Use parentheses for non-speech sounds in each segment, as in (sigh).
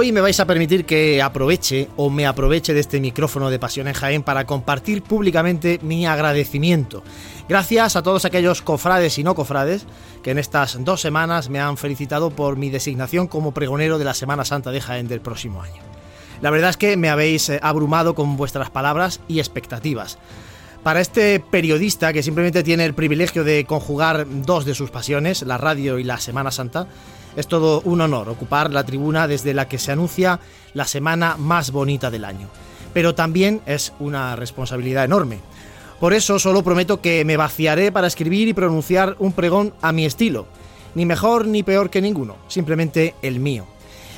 Hoy me vais a permitir que aproveche o me aproveche de este micrófono de Pasión en Jaén para compartir públicamente mi agradecimiento. Gracias a todos aquellos cofrades y no cofrades que en estas dos semanas me han felicitado por mi designación como pregonero de la Semana Santa de Jaén del próximo año. La verdad es que me habéis eh, abrumado con vuestras palabras y expectativas. Para este periodista que simplemente tiene el privilegio de conjugar dos de sus pasiones, la radio y la Semana Santa, es todo un honor ocupar la tribuna desde la que se anuncia la semana más bonita del año. Pero también es una responsabilidad enorme. Por eso solo prometo que me vaciaré para escribir y pronunciar un pregón a mi estilo. Ni mejor ni peor que ninguno, simplemente el mío.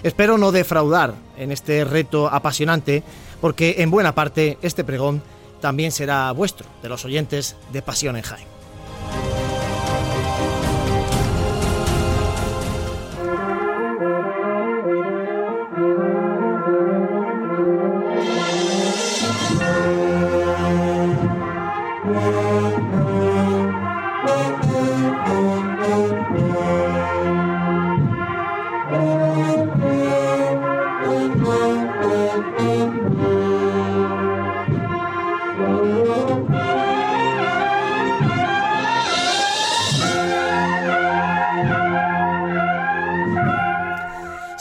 Espero no defraudar en este reto apasionante, porque en buena parte este pregón también será vuestro, de los oyentes de Pasión en Jaime.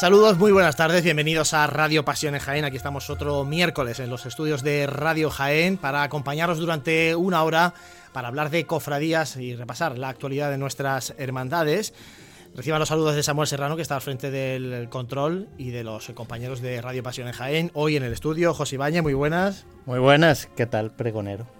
Saludos, muy buenas tardes, bienvenidos a Radio Pasión en Jaén. Aquí estamos otro miércoles en los estudios de Radio Jaén para acompañaros durante una hora para hablar de cofradías y repasar la actualidad de nuestras hermandades. Reciban los saludos de Samuel Serrano, que está al frente del control, y de los compañeros de Radio Pasión en Jaén. Hoy en el estudio, José Ibañez, muy buenas. Muy buenas, ¿qué tal, pregonero?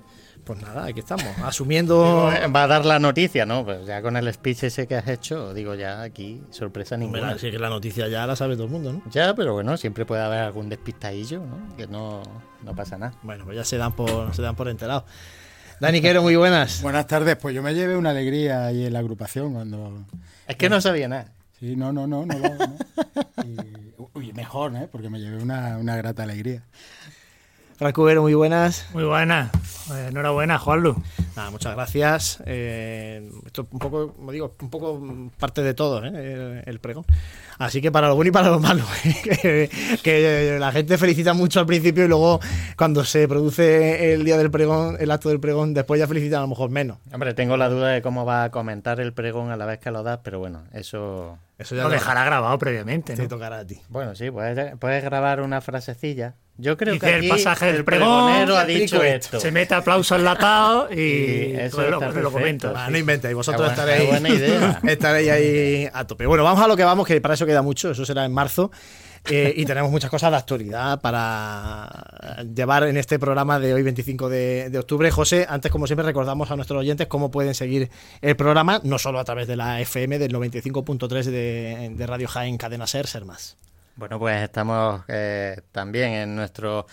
Pues nada, aquí estamos, (laughs) asumiendo... Eh, va a dar la noticia, ¿no? Pues ya con el speech ese que has hecho, digo ya aquí, sorpresa ninguna. Así que la noticia ya la sabe todo el mundo, ¿no? Ya, pero bueno, siempre puede haber algún despistadillo, ¿no? Que no, no pasa nada. Bueno, pues ya se dan por, se dan por enterado. Dani Quero, muy buenas. (laughs) Buenas tardes, pues yo me llevé una alegría ahí en la agrupación cuando... Es que no sabía nada. Sí, no, no, no, no. no, Y, uy, mejor, ¿eh? Porque me llevé una, una grata alegría. Rancubero, muy buenas. Muy buenas. Eh, enhorabuena, Juanlu. Nada, muchas gracias. Eh, esto un poco, como digo, un poco parte de todo, ¿eh? el, el pregón. Así que para lo bueno y para lo malo. (laughs) que, que la gente felicita mucho al principio y luego cuando se produce el día del pregón, el acto del pregón, después ya felicitan a lo mejor menos. Hombre, tengo la duda de cómo va a comentar el pregón a la vez que lo das, pero bueno, eso... Eso ya Lo dejará grabado previamente, te tocará a ti. Bueno, sí, puedes, puedes grabar una frasecilla. Yo creo Dice que el pasaje del el pregón, pregonero ha dicho esto. Se mete aplauso enlatado (laughs) y, Y eso pues lo, está lo comento. Ah, no inventéis, vosotros buena- estaréis, qué buena idea. (laughs) estaréis ahí a tope. Bueno, vamos a lo que vamos, que para eso queda mucho, eso será en marzo. eh, y tenemos muchas cosas de actualidad para llevar en este programa de hoy, 25 de, octubre. José, antes, como siempre, recordamos a nuestros oyentes cómo pueden seguir el programa, no solo a través de la FM del 95.3 de, de Radio Jaén Cadena Ser, Ser Más. Bueno, pues estamos eh, también en nuestro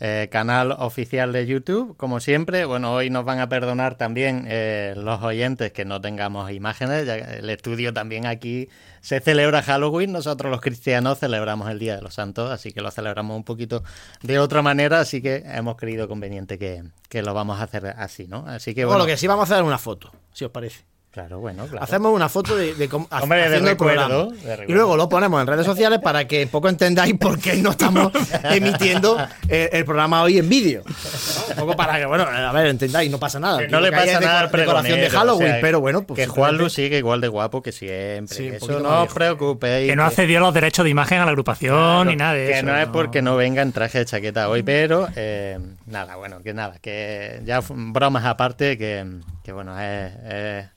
eh, canal oficial de YouTube, como siempre. Bueno, hoy nos van a perdonar también eh, los oyentes que no tengamos imágenes. Ya el estudio también aquí se celebra Halloween. Nosotros los cristianos celebramos el Día de los Santos, así que lo celebramos un poquito de otra manera. Así que hemos creído conveniente que, que lo vamos a hacer así, ¿no? Así que Bueno, bueno, lo que sí vamos a hacer una foto, si os parece. Claro, bueno, claro. Hacemos una foto de, de cómo Hombre, de haciendo el recuerdo, programa. de recuerdo. Y luego lo ponemos en redes sociales para que un poco entendáis por qué no estamos (laughs) emitiendo eh, el programa hoy en vídeo. Un poco para que, bueno, a ver, entendáis, no pasa nada. Que no le que pasa nada al decor- decoración de Halloween, o sea, pero bueno, pues que Juan Lu sigue igual de guapo que siempre. Sí, Eso no os preocupéis. Que no que- accedió a los derechos de imagen a la agrupación ni nada de que eso. no es porque no venga en traje de chaqueta hoy, pero eh, nada, bueno, que nada, que ya bromas aparte, que, que bueno, es,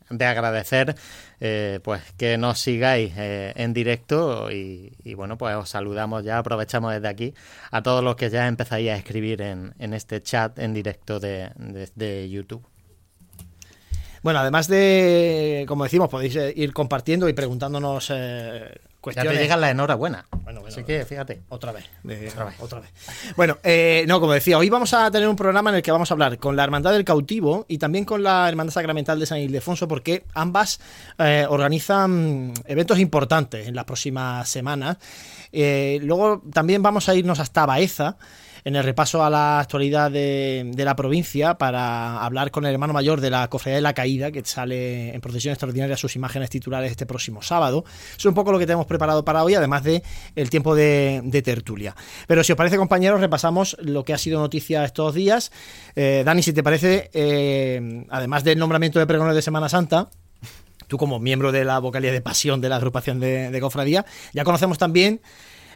de agradecer eh, pues que nos sigáis eh, en directo y, bueno, pues os saludamos ya, aprovechamos desde aquí a todos los que ya empezáis a escribir en, en este chat en directo de, de- YouTube. Bueno, además de, como decimos, podéis eh, ir compartiendo y preguntándonos Ya te llega la enhorabuena. Bueno, bueno, Así que fíjate. Otra vez. Otra vez. otra vez. (laughs) Bueno, eh, no, como decía, hoy vamos a tener un programa en el que vamos a hablar con la Hermandad del Cautivo y también con la Hermandad Sacramental de San Ildefonso, porque ambas eh, organizan eventos importantes en las próximas semanas. Eh, luego también vamos a irnos hasta Baeza en el repaso a la actualidad de, la provincia para hablar con el hermano mayor de la Cofradía de la Caída, que sale en procesión extraordinaria sus imágenes titulares este próximo sábado. Es un poco lo que tenemos preparado para hoy, además de el tiempo de, tertulia. Pero si os parece, compañeros, repasamos lo que ha sido noticia estos días. Eh, Dani, si te parece, eh, además del nombramiento de pregonero de Semana Santa, tú como miembro de la vocalía de pasión de la agrupación de cofradía, ya conocemos también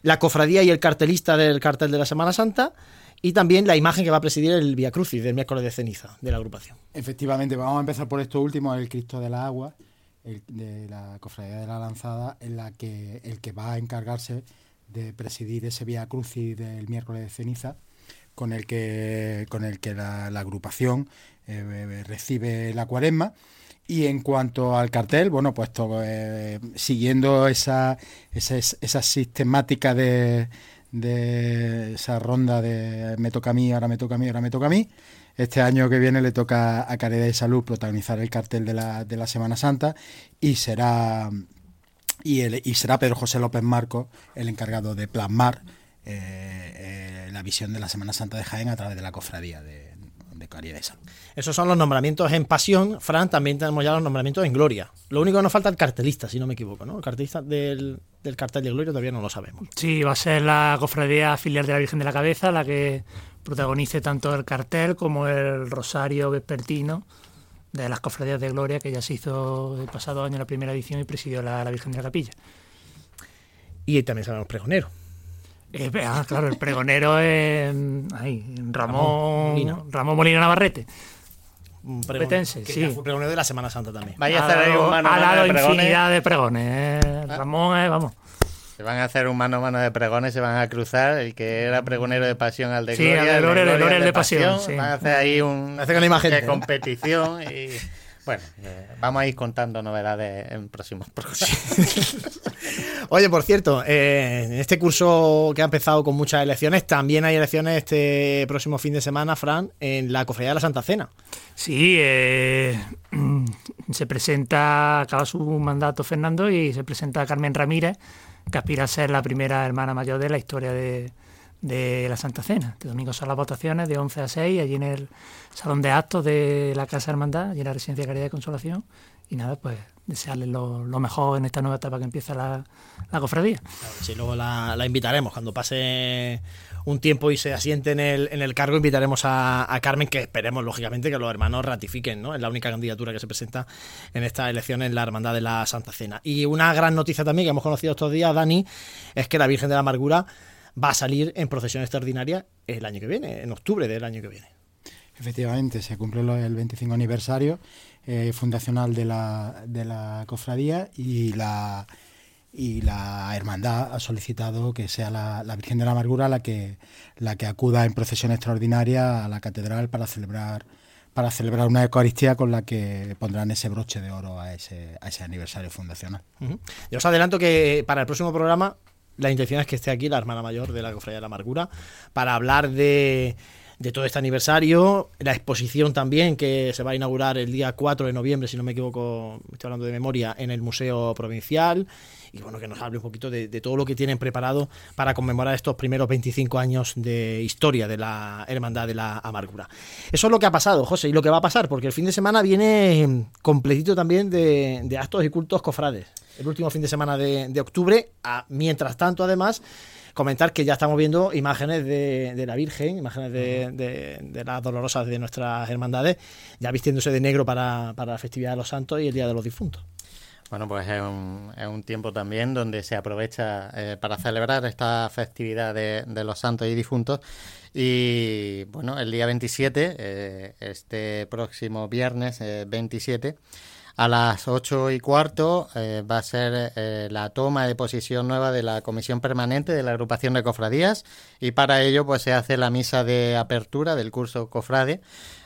la cofradía y el cartelista del cartel de la Semana Santa y también la imagen que va a presidir el Via Crucis del miércoles de ceniza de la agrupación. Efectivamente, vamos a empezar por esto último, el Cristo de la Agua, el, de la cofradía de la Lanzada, en la que el que va a encargarse de presidir ese Via Crucis del miércoles de ceniza, con el que, con el que la, agrupación eh, recibe la cuaresma. Y en cuanto al cartel, bueno, pues todo, eh, siguiendo esa, esa, esa sistemática de, de, esa ronda de me toca a mí, ahora me toca a mí, ahora me toca a mí, este año que viene le toca a Caridad y Salud protagonizar el cartel de la, de la Semana Santa y será, y, el, y será Pedro José López Marcos el encargado de plasmar eh, eh, la visión de la Semana Santa de Jaén a través de la cofradía de, de Salud. Esos son los nombramientos en pasión. Fran, también tenemos ya los nombramientos en gloria. Lo único que nos falta es el cartelista, si no me equivoco, ¿no? El cartelista del, del cartel de gloria todavía no lo sabemos. Sí, va a ser la cofradía filial de la Virgen de la Cabeza la que protagonice tanto el cartel como el rosario vespertino de las cofradías de gloria que ya se hizo el pasado año la primera edición y presidió la, la Virgen de la Capilla. Y también sabemos pregonero. Eh, ah, claro, el pregonero es ay, Ramón, Molina. Ramón Molina Navarrete. Petense, que sí. fue pregonero de la Semana Santa también. Vaya a hacer ahí un mano a ha mano dado de pregones. infinidad de pregones. eh. Ramón es, vamos. Se van a hacer un mano a mano de pregones, se van a cruzar. El que era pregonero de pasión al de Sí, gloria. al de el gloria, el de gloria, el de pasión, sí. Van a hacer ahí un. Hace imagen. de competición y. Bueno, eh, vamos a ir contando novedades en próximos programas. (laughs) Oye, por cierto, eh, en este curso que ha empezado con muchas elecciones, también hay elecciones este próximo fin de semana, Fran, en la Cofradía de la Santa Cena. Sí, eh, se presenta, acaba su mandato Fernando y se presenta Carmen Ramírez, que aspira a ser la primera hermana mayor de la historia de, de la Santa Cena. Este domingo son las votaciones de 11 a 6, allí en el Salón de Actos de la Casa Hermandad, allí en la Residencia de Caridad y Consolación. Y nada, pues desearles lo, mejor en esta nueva etapa que empieza la, la cofradía. Sí, luego la, la invitaremos. Cuando pase un tiempo y se asiente en el, en el cargo, invitaremos a, a, Carmen, que esperemos, lógicamente, que los hermanos ratifiquen, ¿no? Es la única candidatura que se presenta en esta elección en la Hermandad de la Santa Cena. Y una gran noticia también que hemos conocido estos días, Dani, es que la Virgen de la Amargura va a salir en procesión extraordinaria el año que viene, en octubre del año que viene. Efectivamente, se cumple el 25 aniversario eh, fundacional de la, de la cofradía y la, y la hermandad ha solicitado que sea la, la, Virgen de la Amargura la que, la que acuda en procesión extraordinaria a la catedral para celebrar para celebrar una Eucaristía con la que pondrán ese broche de oro a ese, a ese aniversario fundacional. Uh -huh. Yo os adelanto que para el próximo programa la intención es que esté aquí la hermana mayor de la Cofradía de la Amargura para hablar de, de, todo este aniversario, la exposición también que se va a inaugurar el día 4 de noviembre, si no me equivoco, estoy hablando de memoria, en el Museo Provincial y bueno, que nos hable un poquito de, de, todo lo que tienen preparado para conmemorar estos primeros 25 años de historia de la Hermandad de la Amargura. Eso es lo que ha pasado, José, y lo que va a pasar, porque el fin de semana viene completito también de, de actos y cultos cofrades. El último fin de semana de, de octubre, a, mientras tanto, además, comentar que ya estamos viendo imágenes de, de la Virgen, imágenes de, de, de, las dolorosas de nuestras hermandades, ya vistiéndose de negro para, para la festividad de los santos y el Día de los Difuntos. Bueno, pues es un, es un, tiempo también donde se aprovecha eh, para celebrar esta festividad de, los santos y difuntos. Y bueno, el día 27, eh, este próximo viernes eh, 27, a las 8 y cuarto eh, va a ser eh, la toma de posición nueva de la comisión permanente de la agrupación de cofradías y para ello pues se hace la misa de apertura del curso cofrade.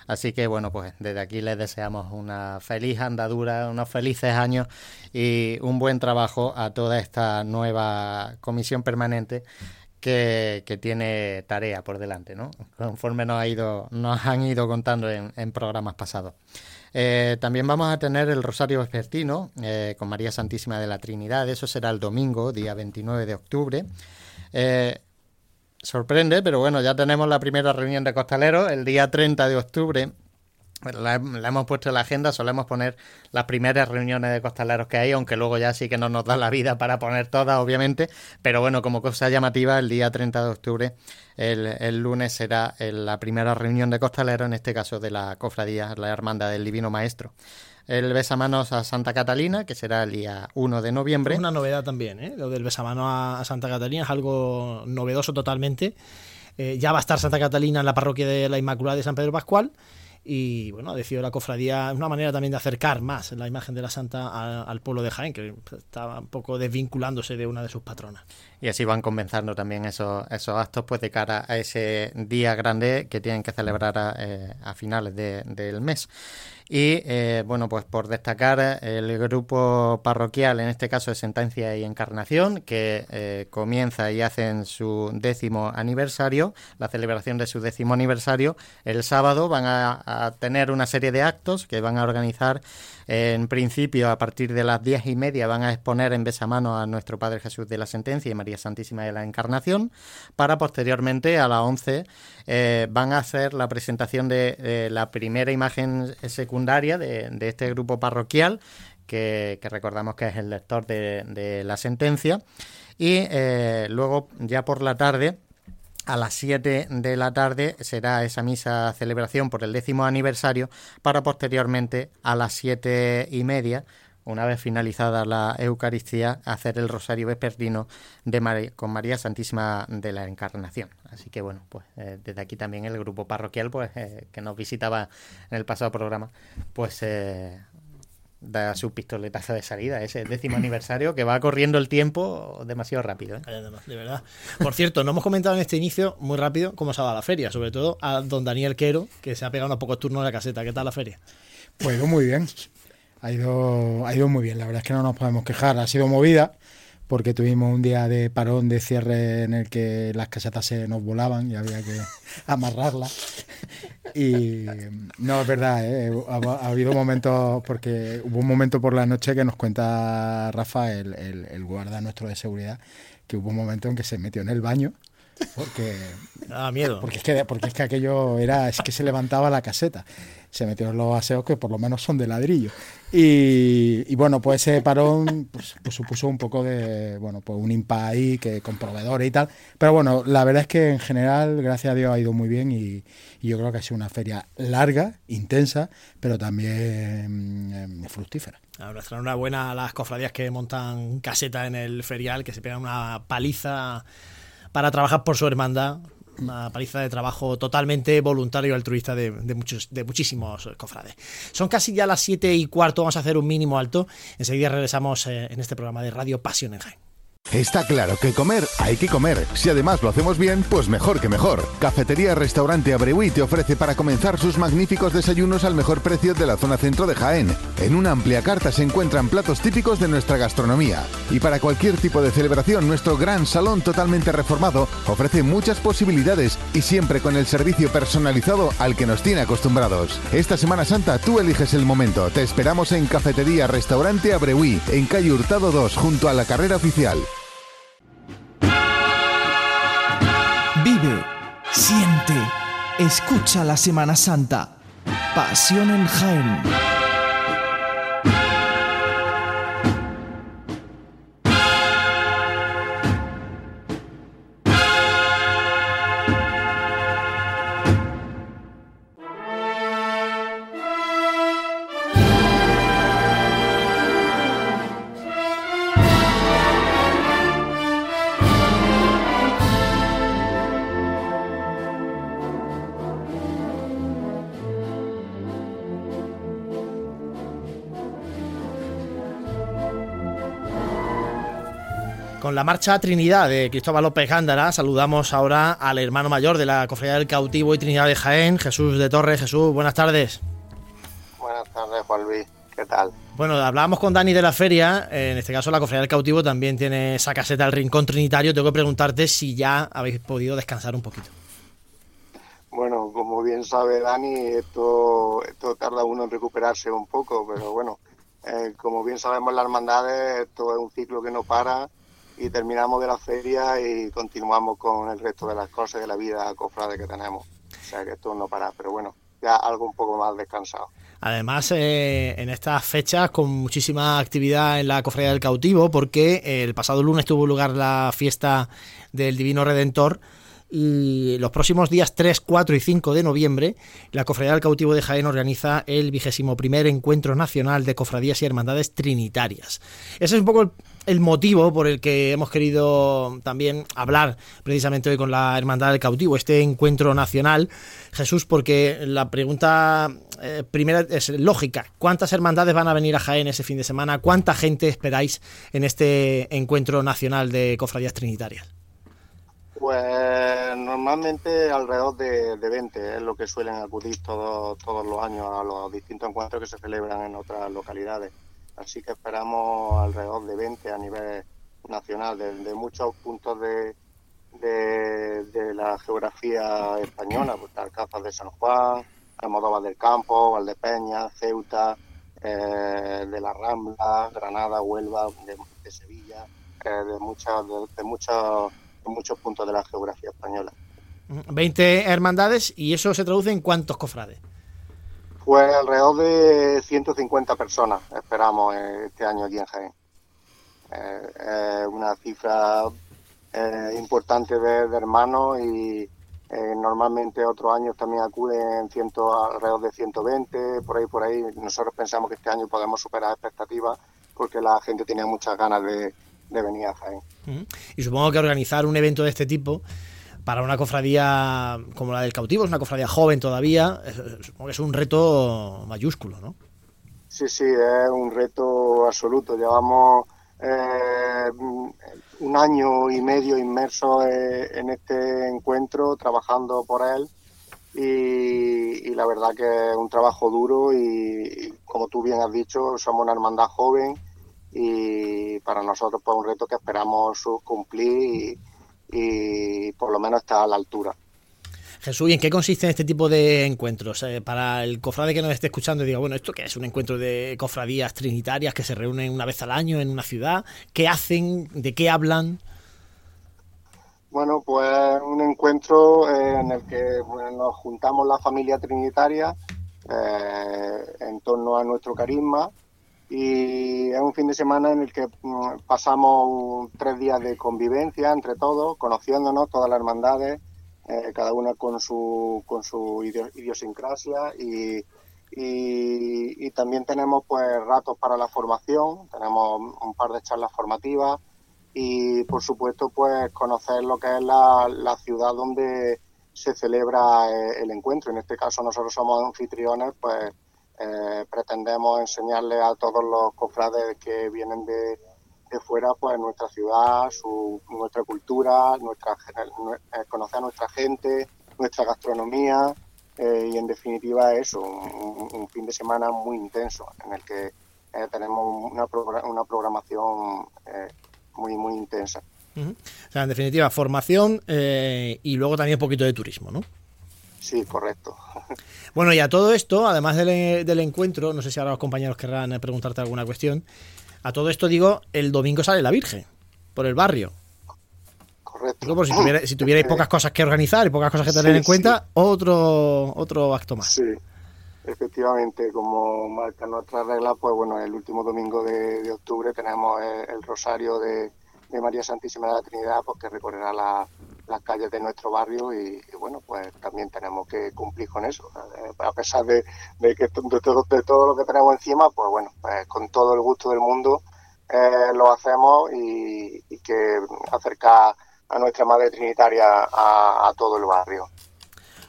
Así que bueno, pues desde aquí les deseamos una feliz andadura, unos felices años y un buen trabajo a toda esta nueva comisión permanente que, que tiene tarea por delante, ¿no? Conforme nos, ha ido, nos han ido contando en, programas pasados. Eh, también vamos a tener el Rosario Vespertino eh, con María Santísima de la Trinidad. Eso será el domingo, día 29 de octubre. Eh, sorprende, pero bueno, ya tenemos la primera reunión de costaleros el día 30 de octubre. La, hemos puesto en la agenda, solemos poner las primeras reuniones de costaleros que hay, aunque luego ya sí que no nos da la vida para poner todas, obviamente. Pero bueno, como cosa llamativa, el día 30 de octubre, el, el lunes, será la primera reunión de costaleros, en este caso de la cofradía, la Hermandad del Divino Maestro el besamanos a Santa Catalina, que será el día 1 de noviembre. Es una novedad también, ¿eh? Lo del besamanos a Santa Catalina es algo novedoso totalmente. Eh, ya va a estar Santa Catalina en la parroquia de la Inmaculada de San Pedro Pascual. Y bueno, ha decidido la cofradía, una manera también de acercar más la imagen de la Santa al, al pueblo de Jaén, que estaba un poco desvinculándose de una de sus patronas. Y así van comenzando también esos, esos actos pues de cara a ese día grande que tienen que celebrar a, eh, a finales de, del mes. Y eh, bueno, pues por destacar el grupo parroquial, en este caso de Sentencia y Encarnación, que eh, comienza y hacen su décimo aniversario, la celebración de su décimo aniversario. El sábado van a, a tener una serie de actos que van a organizar en principio, a partir de las diez y media van a exponer en besamano a nuestro Padre Jesús de la Sentencia y María Santísima de la Encarnación, para posteriormente a las once eh, van a hacer la presentación de, la primera imagen secundaria de, este grupo parroquial, que, recordamos que es el lector de, de la sentencia. Y eh, luego, ya por la tarde, a las 7 de la tarde será esa misa celebración por el décimo aniversario para posteriormente a las siete y media una vez finalizada la Eucaristía, hacer el rosario vespertino de con María Santísima de la Encarnación. Así que bueno, pues eh, desde aquí también el grupo parroquial, pues eh, que nos visitaba en el pasado programa, pues eh, da su pistoletazo de salida, ese décimo aniversario que va corriendo el tiempo demasiado rápido. ¿eh? De verdad. Por cierto, no hemos comentado en este inicio muy rápido cómo se va la feria, sobre todo a don Daniel Quero, que se ha pegado unos pocos turnos en la caseta. ¿Qué tal la feria? Pues muy bien. Ha ido, ha ido muy bien, la verdad es que no nos podemos quejar. Ha sido movida porque tuvimos un día de parón de cierre en el que las casetas se nos volaban y había que (laughs) amarrarlas. Y no, es verdad, ¿eh? ha, ha, habido momentos, porque hubo un momento por la noche que nos cuenta Rafa, el, el, el guarda nuestro de seguridad, que hubo un momento en que se metió en el baño porque ah, miedo porque es que porque es que aquello era es que se levantaba la caseta se metió en los aseos que por lo menos son de ladrillo y, bueno pues ese parón pues, pues, supuso un poco de bueno pues un impa ahí que con proveedores y tal pero bueno la verdad es que en general gracias a Dios ha ido muy bien y, y yo creo que ha sido una feria larga intensa pero también eh, fructífera nuestra enhorabuena a las cofradías que montan caseta en el ferial que se pegan una paliza para trabajar por su hermandad. Una paliza de trabajo totalmente voluntario y altruista de, muchos, de muchísimos cofrades. Son casi ya las 7 y cuarto, vamos a hacer un mínimo alto. Enseguida regresamos eh, en este programa de Radio Pasión en Jaén. Está claro que comer hay que comer. Si además lo hacemos bien, pues mejor que mejor. Cafetería Restaurante Abreuí te ofrece para comenzar sus magníficos desayunos al mejor precio de la zona centro de Jaén. En una amplia carta se encuentran platos típicos de nuestra gastronomía. Y para cualquier tipo de celebración, nuestro gran salón totalmente reformado ofrece muchas posibilidades y siempre con el servicio personalizado al que nos tiene acostumbrados. Esta Semana Santa tú eliges el momento. Te esperamos en Cafetería Restaurante Abreuí, en calle Hurtado 2, junto a la carrera oficial. Vive, siente, escucha la Semana Santa. Pasión en Jaén. Con la marcha Trinidad de Cristóbal López Gándara, saludamos ahora al hermano mayor de la Cofradía del Cautivo y Trinidad de Jaén, Jesús de Torres. Jesús, buenas tardes. Buenas tardes, Juan Luis. ¿Qué tal? Bueno, hablábamos con Dani de la feria. En este caso, la Cofradía del Cautivo también tiene esa caseta del Rincón Trinitario. Tengo que preguntarte si ya habéis podido descansar un poquito. Bueno, como bien sabe Dani, esto, esto tarda uno en recuperarse un poco, pero bueno, eh, como bien sabemos las hermandades, esto es un ciclo que no para y terminamos de la feria y continuamos con el resto de las cosas de la vida cofrade que tenemos. O sea que esto no para, pero bueno, ya algo un poco más descansado. Además, eh, en estas fechas con muchísima actividad en la Cofradía del Cautivo, porque el pasado lunes tuvo lugar la fiesta del Divino Redentor y los próximos días 3, 4 y 5 de noviembre, la Cofradía del Cautivo de Jaén organiza el vigésimo primer Encuentro Nacional de Cofradías y Hermandades Trinitarias. Ese es un poco el, motivo por el que hemos querido también hablar precisamente hoy con la Hermandad del Cautivo, este encuentro nacional. Jesús, porque la pregunta eh, primera es lógica. ¿Cuántas hermandades van a venir a Jaén ese fin de semana? ¿Cuánta gente esperáis en este encuentro nacional de cofradías trinitarias? Pues normalmente alrededor de, 20 es lo que suelen acudir todos, todos los años a los distintos encuentros que se celebran en otras localidades. Así que esperamos alrededor de 20 a nivel nacional, de, muchos puntos de, de, la geografía española, pues Alcázar de San Juan, Almodóvar del Campo, Valdepeña, Ceuta, eh, de la Rambla, Granada, Huelva, de, Sevilla, eh, de muchas de, muchas muchos puntos de la geografía española. 20 hermandades y eso se traduce en cuántos cofrades. Pues alrededor de 150 personas esperamos este año aquí en Jaén. Eh, una cifra eh, importante de, hermanos y eh, normalmente otros años también acuden ciento, alrededor de 120, por ahí, por ahí. Nosotros pensamos que este año podemos superar expectativas porque la gente tenía muchas ganas de, de venir a Jaén. Y supongo que organizar un evento de este tipo para una cofradía como la del cautivo, es una cofradía joven todavía, que es un reto mayúsculo, ¿no? Sí, sí, es un reto absoluto. Llevamos eh, un año y medio inmersos eh, en este encuentro, trabajando por él. Y, y, la verdad que es un trabajo duro y, como tú bien has dicho, somos una hermandad joven y para nosotros pues un reto que esperamos cumplir y, por lo menos estar a la altura. Jesús, ¿y en qué consiste este tipo de encuentros? Eh, para el cofrade que nos esté escuchando y diga, bueno, ¿esto qué es? ¿Un encuentro de cofradías trinitarias que se reúnen una vez al año en una ciudad? ¿Qué hacen? ¿De qué hablan? Bueno, pues un encuentro eh, en el que nos juntamos la familia trinitaria eh, en torno a nuestro carisma y es un fin de semana en el que mm, pasamos tres días de convivencia entre todos, conociéndonos todas las hermandades, eh, cada una con su, con su idiosincrasia y, y, también tenemos pues ratos para la formación, tenemos un par de charlas formativas y por supuesto pues conocer lo que es la, la ciudad donde se celebra eh, el encuentro. En este caso nosotros somos anfitriones, pues eh, pretendemos enseñarle a todos los cofrades que vienen de, fuera, pues nuestra ciudad, su, nuestra cultura, nuestra, eh, conocer a nuestra gente, nuestra gastronomía eh, y en definitiva eso, un, fin de semana muy intenso en el que tenemos una, una programación muy, muy intensa. O sea, en definitiva, formación y luego también un poquito de turismo, ¿no? Sí, correcto. Bueno, y a todo esto, además del, encuentro, no sé si ahora los compañeros querrán eh, preguntarte alguna cuestión, a todo esto digo, el domingo sale la Virgen, por el barrio. Correcto. si, si, tuvierais pocas cosas que organizar y pocas cosas que tener en cuenta, otro, otro acto más. Sí, efectivamente, como marca nuestra regla, pues bueno, el último domingo de, octubre tenemos el, Rosario de, María Santísima de la Trinidad, pues que recorrerá la, las calles de nuestro barrio y, bueno, pues también tenemos que cumplir con eso. Eh, a pesar de, que de todo, de todo, lo que tenemos encima, pues bueno, pues con todo el gusto del mundo eh, lo hacemos y, que acerca a nuestra Madre Trinitaria a, todo el barrio.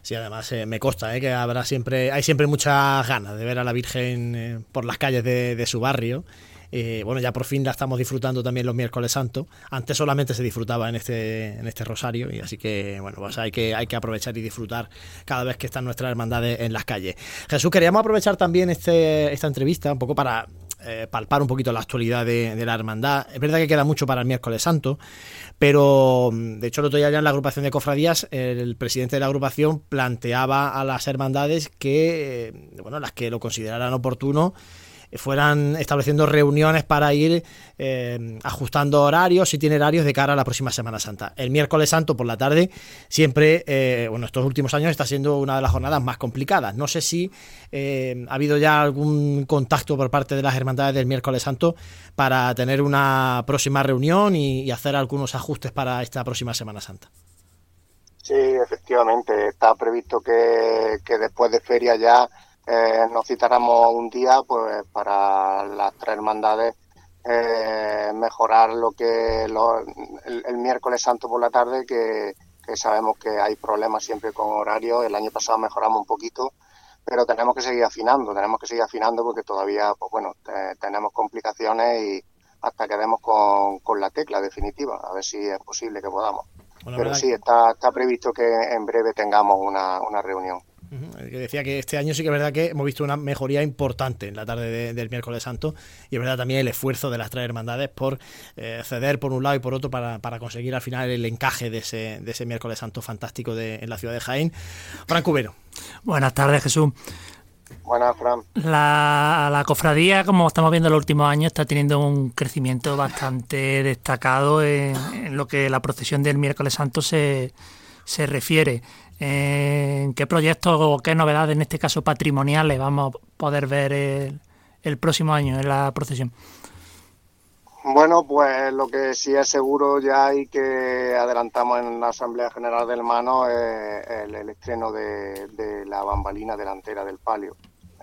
Sí, además eh, me consta que habrá siempre, hay siempre muchas ganas de ver a la Virgen por las calles de, de su barrio eh, bueno, ya por fin la estamos disfrutando también los miércoles santos. Antes solamente se disfrutaba en este, en este rosario y así que, bueno, pues hay que, hay que aprovechar y disfrutar cada vez que están nuestras hermandades en las calles. Jesús, queríamos aprovechar también este, esta entrevista un poco para eh, palpar un poquito la actualidad de, la hermandad. Es verdad que queda mucho para el miércoles santo, pero mm, de hecho el otro día ya en la agrupación de cofradías el presidente de la agrupación planteaba a las hermandades que, eh, bueno, las que lo consideraran oportuno, fueran estableciendo reuniones para ir eh, ajustando horarios, itinerarios de cara a la próxima Semana Santa. El miércoles santo por la tarde siempre, eh, bueno, estos últimos años está siendo una de las jornadas más complicadas. No sé si ha habido ya algún contacto por parte de las hermandades del miércoles santo para tener una próxima reunión y hacer algunos ajustes para esta próxima Semana Santa. Sí, efectivamente, está previsto que, después de feria ya eh, nos citáramos un día pues para las tres hermandades eh, mejorar lo que el, miércoles santo por la tarde que, sabemos que hay problemas siempre con horarios el año pasado mejoramos un poquito pero tenemos que seguir afinando tenemos que seguir afinando porque todavía pues bueno tenemos complicaciones y hasta que demos con, con la tecla definitiva a ver si es posible que podamos pero sí, está, está previsto que en breve tengamos una, una reunión. Que decía que este año sí que es verdad que hemos visto una mejoría importante en la tarde del miércoles santo y es verdad también el esfuerzo de las tres hermandades por eh, ceder por un lado y por otro para, para, conseguir al final el encaje de ese, de ese miércoles santo fantástico de, en la ciudad de Jaén. Franco Cubero. Buenas tardes Jesús. Buenas, Fran. La, la, cofradía, como estamos viendo en los últimos años, está teniendo un crecimiento bastante destacado en, lo que la procesión del miércoles santo se, se refiere. ¿En qué proyectos o qué novedades, en este caso patrimoniales, vamos a poder ver el, próximo año en la procesión? Bueno, pues lo que sí es seguro ya y que adelantamos en la Asamblea General del Mano es el, estreno de, la bambalina delantera del palio.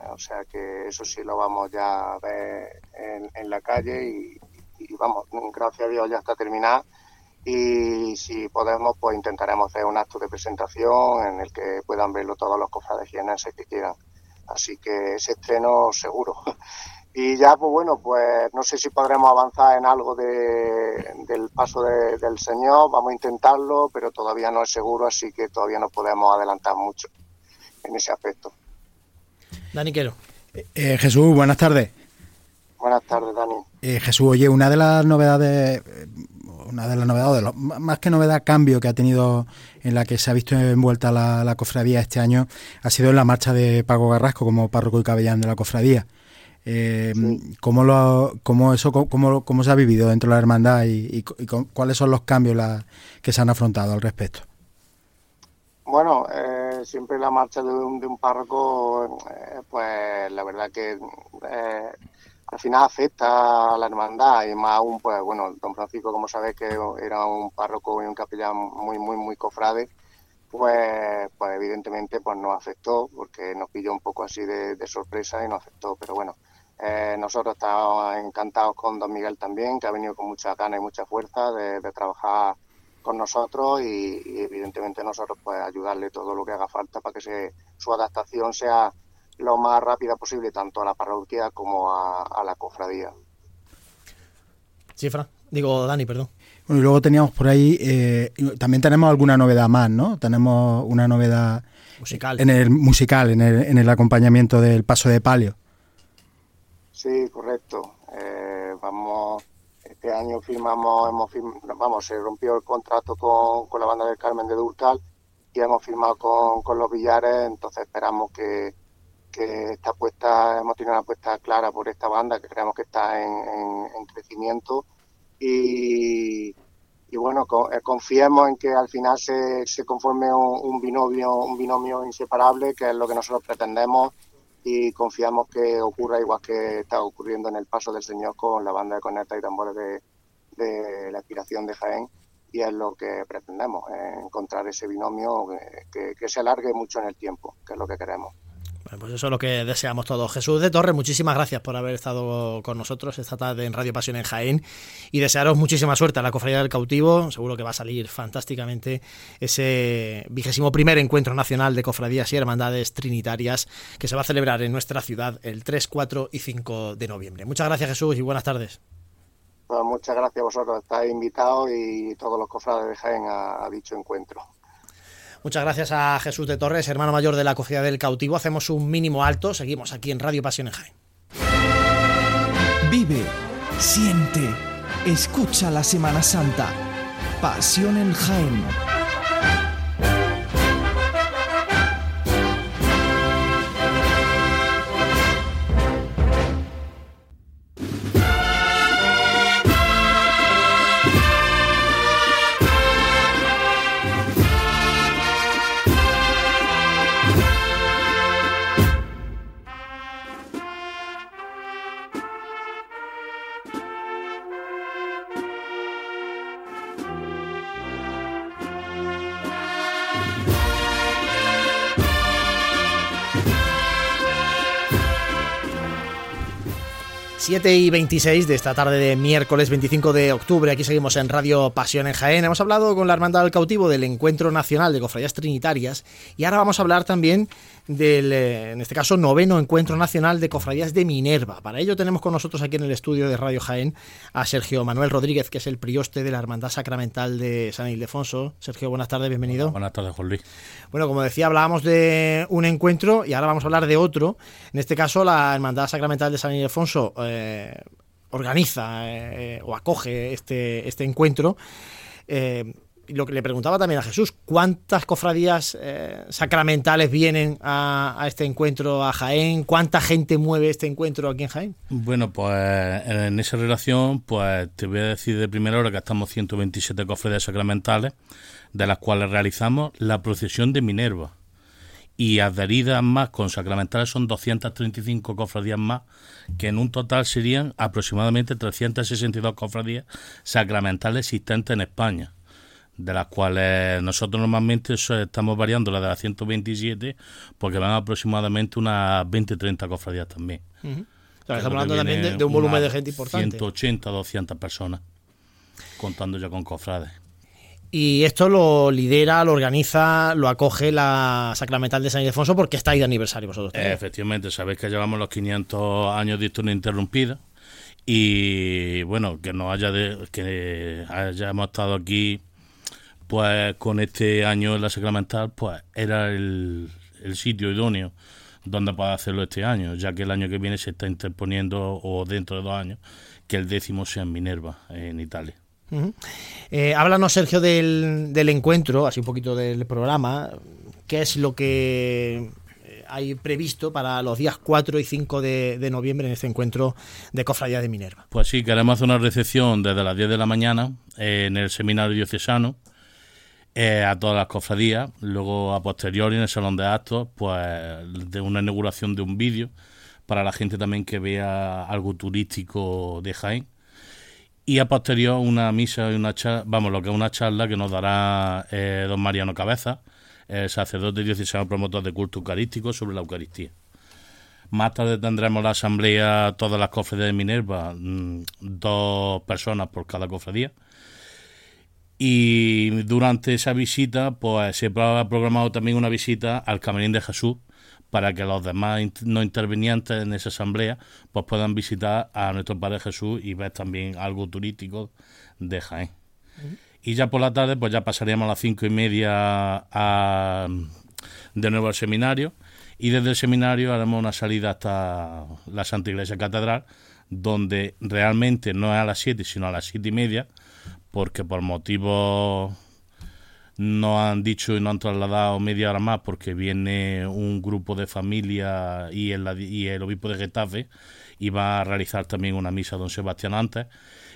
O sea que eso sí lo vamos ya a ver en, la calle y, vamos, gracias a Dios ya está terminada y si podemos pues intentaremos hacer un acto de presentación en el que puedan verlo todos los cofrades jienenses que quieran. Así que ese estreno seguro. (laughs) Y ya, pues bueno, pues no sé si podremos avanzar en algo del paso del Señor, vamos a intentarlo, pero todavía no es seguro, así que todavía no podemos adelantar mucho en ese aspecto. Dani Quero. Eh, Jesús, buenas tardes. Buenas tardes, Dani. Eh, Jesús, oye, una de las novedades, una de las novedades, más que novedad, cambio que ha tenido en la que se ha visto envuelta la, la cofradía este año, ha sido en la marcha de Pago Garrasco como párroco y capellán de la cofradía. Eh, ¿cómo, lo, cómo, eso, cómo, cómo, se ha vivido dentro de la hermandad y, cuáles son los cambios que se han afrontado al respecto? Bueno, eh, siempre la marcha de un, de un párroco, eh, pues la verdad que eh, al final afecta a la hermandad y más aún, pues bueno, don Francisco, como sabéis que era un párroco y un capellán muy, muy, muy cofrade, pues, pues evidentemente pues nos afectó porque nos pilló un poco así de, de sorpresa y nos afectó, pero bueno, eh, nosotros estamos encantados con Don Miguel también, que ha venido con mucha gana y mucha fuerza de, trabajar con nosotros y, evidentemente nosotros pues ayudarle todo lo que haga falta para que se, su adaptación sea lo más rápida posible tanto a la parroquia como a, la cofradía. Cifra, digo Dani, perdón. Bueno, y luego teníamos por ahí, eh, también tenemos alguna novedad más, ¿no? Tenemos una novedad musical en el musical, en el, en el acompañamiento del paso de palio. Sí, correcto. Eh, vamos, este año firmamos, hemos vamos, se rompió el contrato con, con, la banda del Carmen de Durcal y hemos firmado con, con los Villares, entonces esperamos que, que esta apuesta, hemos tenido una apuesta clara por esta banda que creemos que está en, en, crecimiento. Y, bueno, eh, confiemos en que al final se, se conforme un, binomio, un binomio inseparable, que es lo que nosotros pretendemos y confiamos que ocurra igual que está ocurriendo en el paso del Señor con la banda de cornetas y tambores de, la aspiración de Jaén y es lo que pretendemos, encontrar ese binomio que, que se alargue mucho en el tiempo, que es lo que queremos pues eso es lo que deseamos todos. Jesús de Torres, muchísimas gracias por haber estado con nosotros esta tarde en Radio Pasión en Jaén y desearos muchísima suerte a la Cofradía del Cautivo. Seguro que va a salir fantásticamente ese vigésimo primer encuentro nacional de cofradías y hermandades trinitarias que se va a celebrar en nuestra ciudad el 3, 4 y 5 de noviembre. Muchas gracias Jesús y buenas tardes. Pues muchas gracias a vosotros, estáis invitados y todos los cofrades de Jaén a dicho encuentro. Muchas gracias a Jesús de Torres, hermano mayor de la Cofradía del Cautivo. Hacemos un mínimo alto, seguimos aquí en Radio Pasión en Jaén. Vive, siente, escucha la Semana Santa. Pasión en Jaén. 7 y 26 de esta tarde de miércoles 25 de octubre. Aquí seguimos en Radio Pasión en Jaén. Hemos hablado con la Hermandad del Cautivo del Encuentro Nacional de Cofradías Trinitarias y ahora vamos a hablar también del, eh, en este caso, noveno Encuentro Nacional de Cofradías de Minerva. Para ello tenemos con nosotros aquí en el estudio de Radio Jaén a Sergio Manuel Rodríguez, que es el prioste de la Hermandad Sacramental de San Ildefonso. Sergio, buenas tardes, bienvenido. Buenas tardes, Juan Luis. Bueno, como decía, hablábamos de un encuentro y ahora vamos a hablar de otro. En este caso, la Hermandad Sacramental de San Ildefonso eh, organiza eh, o acoge este, este encuentro. Eh, lo que le preguntaba también a Jesús, ¿cuántas cofradías eh, sacramentales vienen a, a, este encuentro a Jaén? ¿Cuánta gente mueve este encuentro aquí en Jaén? Bueno, pues en esa relación, pues te voy a decir de primera hora que estamos 127 cofradías sacramentales, de las cuales realizamos la procesión de Minerva. Y adheridas más con sacramentales son 235 cofradías más, que en un total serían aproximadamente 362 cofradías sacramentales existentes en España de las cuales nosotros normalmente estamos variando la de las 127 porque van aproximadamente unas 20-30 cofradías también. Uh -huh. o sea, estamos hablando también de, de un volumen de gente importante. 180, 200 personas, contando ya con cofrades. Y esto lo lidera, lo organiza, lo acoge la Sacramental de San Ildefonso porque está ahí de aniversario vosotros. Eh, efectivamente, sabéis que llevamos los 500 años de historia interrumpida y bueno, que nos haya de, que hayamos estado aquí pues con este año en la Sacramental, pues era el, el sitio idóneo donde poder hacerlo este año, ya que el año que viene se está interponiendo, o dentro de dos años, que el décimo sea en Minerva, en Italia. Eh, háblanos, Sergio, del, del encuentro, así un poquito del programa. ¿Qué es lo que hay previsto para los días 4 y 5 de, noviembre en este encuentro de Cofradía de Minerva? Pues sí, queremos hacer una recepción desde las 10 de la mañana eh, en el seminario diocesano eh, a todas las cofradías, luego a posteriori en el salón de actos, pues de una inauguración de un vídeo para la gente también que vea algo turístico de Jaén y a posterior una misa y una charla, vamos, lo que es una charla que nos dará eh, don Mariano Cabeza, el sacerdote diocesano promotor de culto eucarístico sobre la Eucaristía. Más tarde tendremos la asamblea, todas las cofradías de Minerva, mmm, dos personas por cada cofradía y durante esa visita, pues se ha programado también una visita al Camerín de Jesús para que los demás no intervinientes en esa asamblea pues puedan visitar a nuestro Padre Jesús y ver también algo turístico de Jaén. Uh -huh. Y ya por la tarde, pues ya pasaríamos a las cinco y media a, de nuevo al seminario y desde el seminario haremos una salida hasta la Santa Iglesia Catedral, donde realmente no es a las siete, sino a las siete y media, porque por motivos no han dicho y no han trasladado media hora más porque viene un grupo de familia y el, y el obispo de Getafe y va a realizar también una misa don Sebastián antes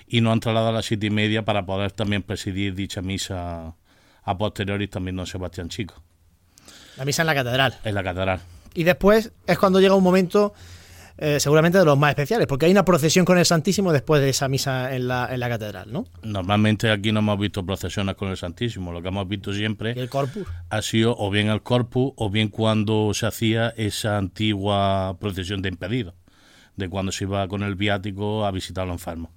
y no han trasladado a las siete y media para poder también presidir dicha misa a posteriori también don Sebastián Chico. La misa en la catedral. En la catedral. Y después es cuando llega un momento eh, seguramente de los más especiales, porque hay una procesión con el Santísimo después de esa misa en la, en la catedral, ¿no? Normalmente aquí no hemos visto procesiones con el Santísimo, lo que hemos visto siempre ¿Y el corpus? ha sido o bien el corpus o bien cuando se hacía esa antigua procesión de impedidos, de cuando se iba con el viático a visitar a los enfermos.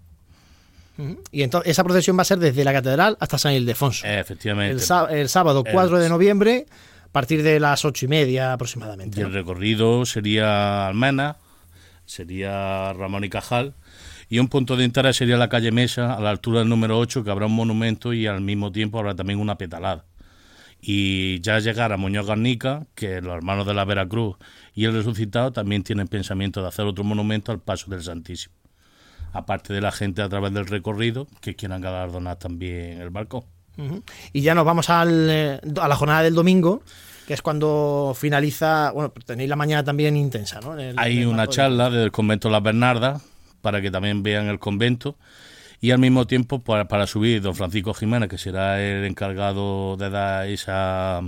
Y entonces esa procesión va a ser desde la catedral hasta San Ildefonso. Efectivamente. El, el sábado 4 el... de noviembre, a partir de las ocho y media aproximadamente. Y el recorrido sería Almena, sería Ramón y Cajal, y un punto de interés sería la calle Mesa, a la altura del número 8, que habrá un monumento y al mismo tiempo habrá también una petalada. Y ya llegar a Muñoz Garnica, que los hermanos de la Veracruz y el resucitado también tienen pensamiento de hacer otro monumento al paso del Santísimo. Aparte de la gente a través del recorrido que quieran galardonar también el -huh. Y ya nos vamos al, eh, a la jornada del domingo, que es cuando finaliza, bueno, tenéis la mañana también intensa, ¿no? El, Hay una charla de... del convento de las Bernardas, para que también vean el convento, y al mismo tiempo para, para, subir don Francisco Jiménez, que será el encargado de dar esa,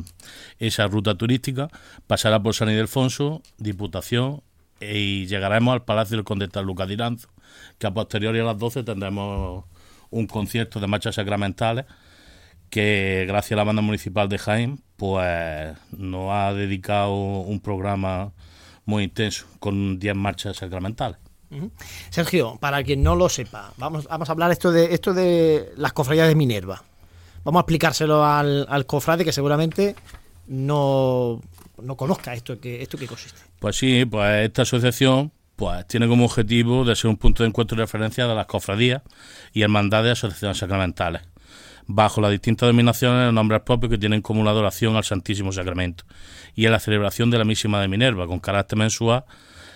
esa ruta turística, pasará por San Ildefonso, Diputación, y llegaremos al Palacio del Conde de Lucas Diranzo, que a posteriori a las 12 tendremos un concierto de marchas sacramentales que gracias a la banda municipal de Jaén pues nos ha dedicado un programa muy intenso con 10 marchas sacramentales. Sergio, para quien no lo sepa, vamos, vamos a hablar esto de esto de las cofradías de Minerva. Vamos a explicárselo al, al cofrade que seguramente no, no conozca esto que esto que consiste. Pues sí, pues esta asociación pues tiene como objetivo de ser un punto de encuentro y referencia de las cofradías y hermandades de asociaciones sacramentales, bajo las distintas denominaciones de nombres propios que tienen como una adoración al Santísimo Sacramento y en la celebración de la Mísima de Minerva, con carácter mensual,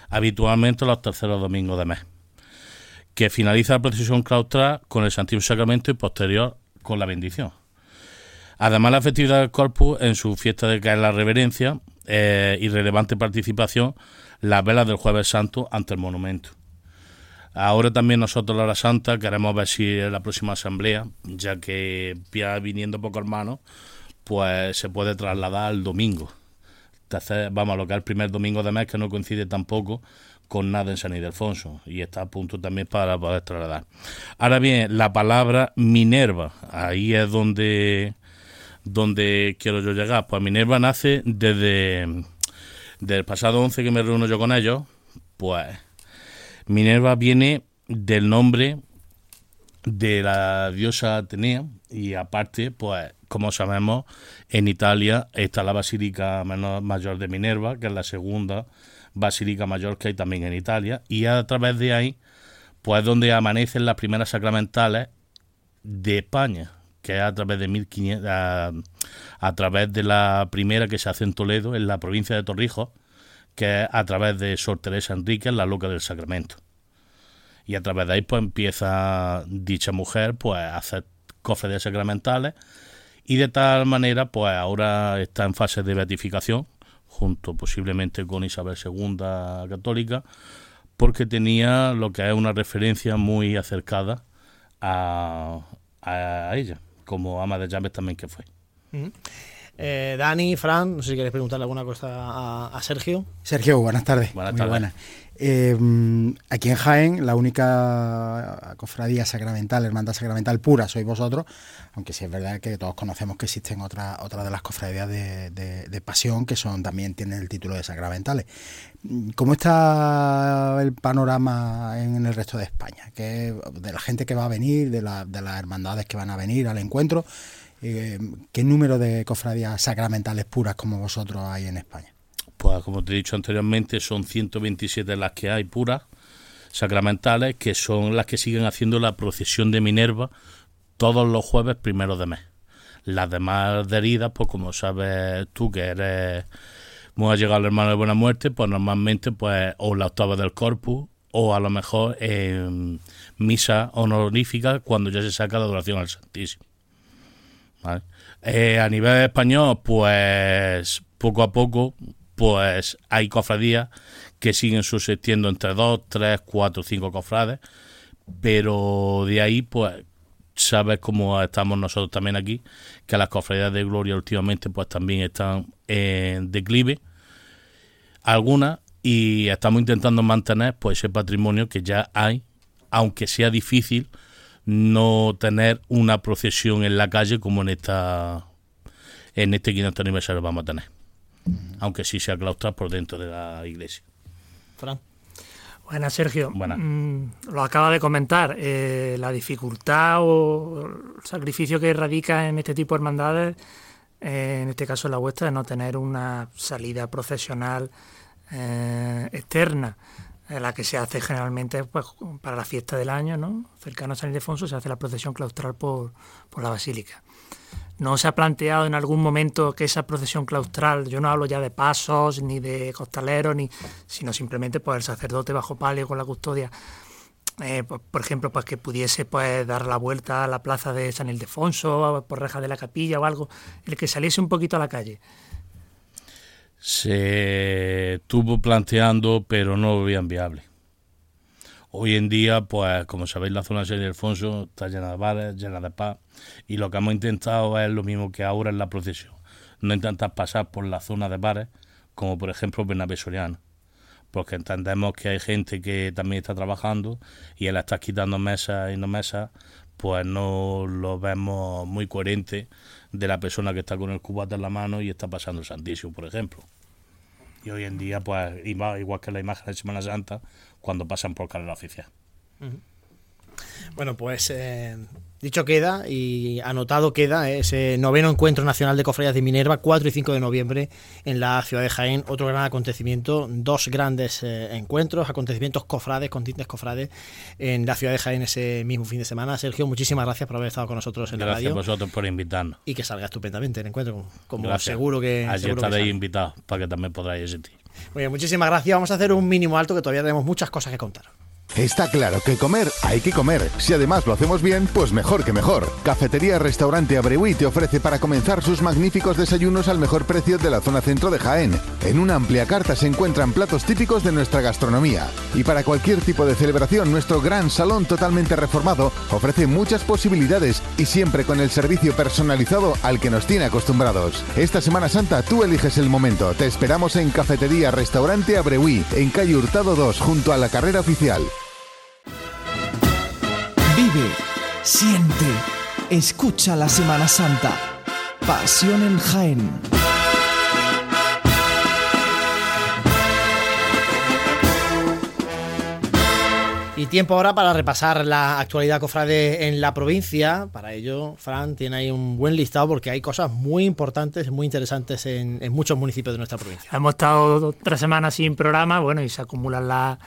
habitualmente los terceros domingos de mes, que finaliza la procesión claustral con el Santísimo Sacramento y posterior con la bendición. Además, la festividad del Corpus, en su fiesta de caer la reverencia eh, y relevante participación, las velas del Jueves Santo ante el monumento. Ahora también nosotros, la hora santa, queremos ver si en la próxima asamblea, ya que ya viniendo poco hermano, pues se puede trasladar al domingo. Vamos a lo que es el primer domingo de mes, que no coincide tampoco con nada en San Ildefonso y está a punto también para poder trasladar. Ahora bien, la palabra Minerva, ahí es donde, donde quiero yo llegar. Pues Minerva nace desde, desde el pasado 11 que me reúno yo con ellos, pues Minerva viene del nombre de la diosa Atenea y aparte, pues como sabemos, en Italia está la Basílica Mayor de Minerva, que es la segunda Basílica Mayor que hay también en Italia, y a través de ahí, pues donde amanecen las primeras sacramentales de España, que es a través de 1500, a, a través de la primera que se hace en Toledo, en la provincia de Torrijos, que es a través de Sor Teresa Enrique, la loca del Sacramento. Y a través de ahí pues empieza dicha mujer pues a hacer cofres sacramentales y de tal manera pues ahora está en fase de beatificación junto posiblemente con Isabel II católica porque tenía lo que es una referencia muy acercada a, a ella como ama de llaves también que fue. Eh, Dani, Fran, no sé si quieres preguntarle alguna cosa a, a Sergio. Sergio, buenas tardes. Buenas Muy tardes. buenas. Eh, aquí en Jaén, la única cofradía sacramental, hermandad sacramental pura, sois vosotros, aunque sí es verdad que todos conocemos que existen otras otras de las cofradías de, de- de pasión que son también tienen el título de sacramentales. ¿Cómo está el panorama en el resto de España? ¿Qué- de la gente que va a venir, de, la- de las hermandades que van a venir al encuentro, eh, ¿qué número de cofradías sacramentales puras como vosotros hay en España? Pues como te he dicho anteriormente, son 127 las que hay puras, sacramentales, que son las que siguen haciendo la procesión de Minerva todos los jueves primeros de mes. Las demás adheridas, pues como sabes tú que eres muy allegado al hermano de Buena Muerte, pues normalmente pues o la octava del Corpus o a lo mejor en misa honorífica cuando ya se saca la adoración al Santísimo. Eh, a nivel español, pues poco a poco, pues hay cofradías que siguen subsistiendo entre dos, tres, cuatro, cinco cofrades, pero de ahí, pues sabes cómo estamos nosotros también aquí, que las cofradías de gloria últimamente, pues también están en declive, algunas, y estamos intentando mantener pues ese patrimonio que ya hay, aunque sea difícil no tener una procesión en la calle como en esta en este 500 aniversario vamos a tener. Aunque sí sea claustral por dentro de la iglesia. Fran. Buenas, Sergio. Buenas. Mm, lo acaba de comentar. eh, la dificultad o el sacrificio que radica en este tipo de hermandades, eh, en este caso la vuestra, es no tener una salida profesional eh, externa, la que se hace generalmente pues, para la fiesta del año, ¿no? cercano a San Ildefonso, se hace la procesión claustral por, por la basílica. ¿No se ha planteado en algún momento que esa procesión claustral, yo no hablo ya de pasos ni de costaleros, ni, sino simplemente pues el sacerdote bajo palio con la custodia, eh, pues, por ejemplo, pues que pudiese pues dar la vuelta a la plaza de San Ildefonso, por reja de la capilla o algo, el que saliese un poquito a la calle? Se estuvo planteando, pero no lo veían viable. Hoy en día, pues como sabéis, la zona de San Ildefonso está llena de bares, llena de paz, y lo que hemos intentado es lo mismo que ahora en la procesión. No intentar pasar por la zona de bares, como por ejemplo Bernabé Soriano, porque entendemos que hay gente que también está trabajando y él está quitando mesas y no mesas, pues no lo vemos muy coherente de la persona que está con el cubata en la mano y está pasando el Santísimo, por ejemplo. Y hoy en día, pues igual que la imagen de Semana Santa, cuando pasan por carrera oficial. Bueno, pues eh, dicho queda y anotado queda ese noveno encuentro nacional de cofradías de Minerva, 4 y 5 de noviembre en la ciudad de Jaén. Otro gran acontecimiento, dos grandes eh, encuentros, acontecimientos cofrades, con tintes cofrades en la ciudad de Jaén ese mismo fin de semana. Sergio, muchísimas gracias por haber estado con nosotros en Gracias la radio. a vosotros por invitarnos. Y que salga estupendamente el encuentro, como Gracias. seguro que. Allí estaréis invitados para que también podáis asistir. Muy bien, muchísimas gracias. Vamos a hacer un mínimo alto que todavía tenemos muchas cosas que contar. Está claro que comer hay que comer. Si además lo hacemos bien, pues mejor que mejor. Cafetería Restaurante Abreuí te ofrece para comenzar sus magníficos desayunos al mejor precio de la zona centro de Jaén. En una amplia carta se encuentran platos típicos de nuestra gastronomía. Y para cualquier tipo de celebración, nuestro gran salón totalmente reformado ofrece muchas posibilidades y siempre con el servicio personalizado al que nos tiene acostumbrados. Esta Semana Santa tú eliges el momento. Te esperamos en Cafetería Restaurante Abreuí, en calle Hurtado 2, junto a la carrera oficial. Vive, siente, escucha la Semana Santa. Pasión en Jaén. Y tiempo ahora para repasar la actualidad cofrade en la provincia. Para ello, Fran tiene ahí un buen listado porque hay cosas muy importantes, muy interesantes en, en muchos municipios de nuestra provincia. Hemos estado tres semanas sin programa, bueno, y se acumulan la-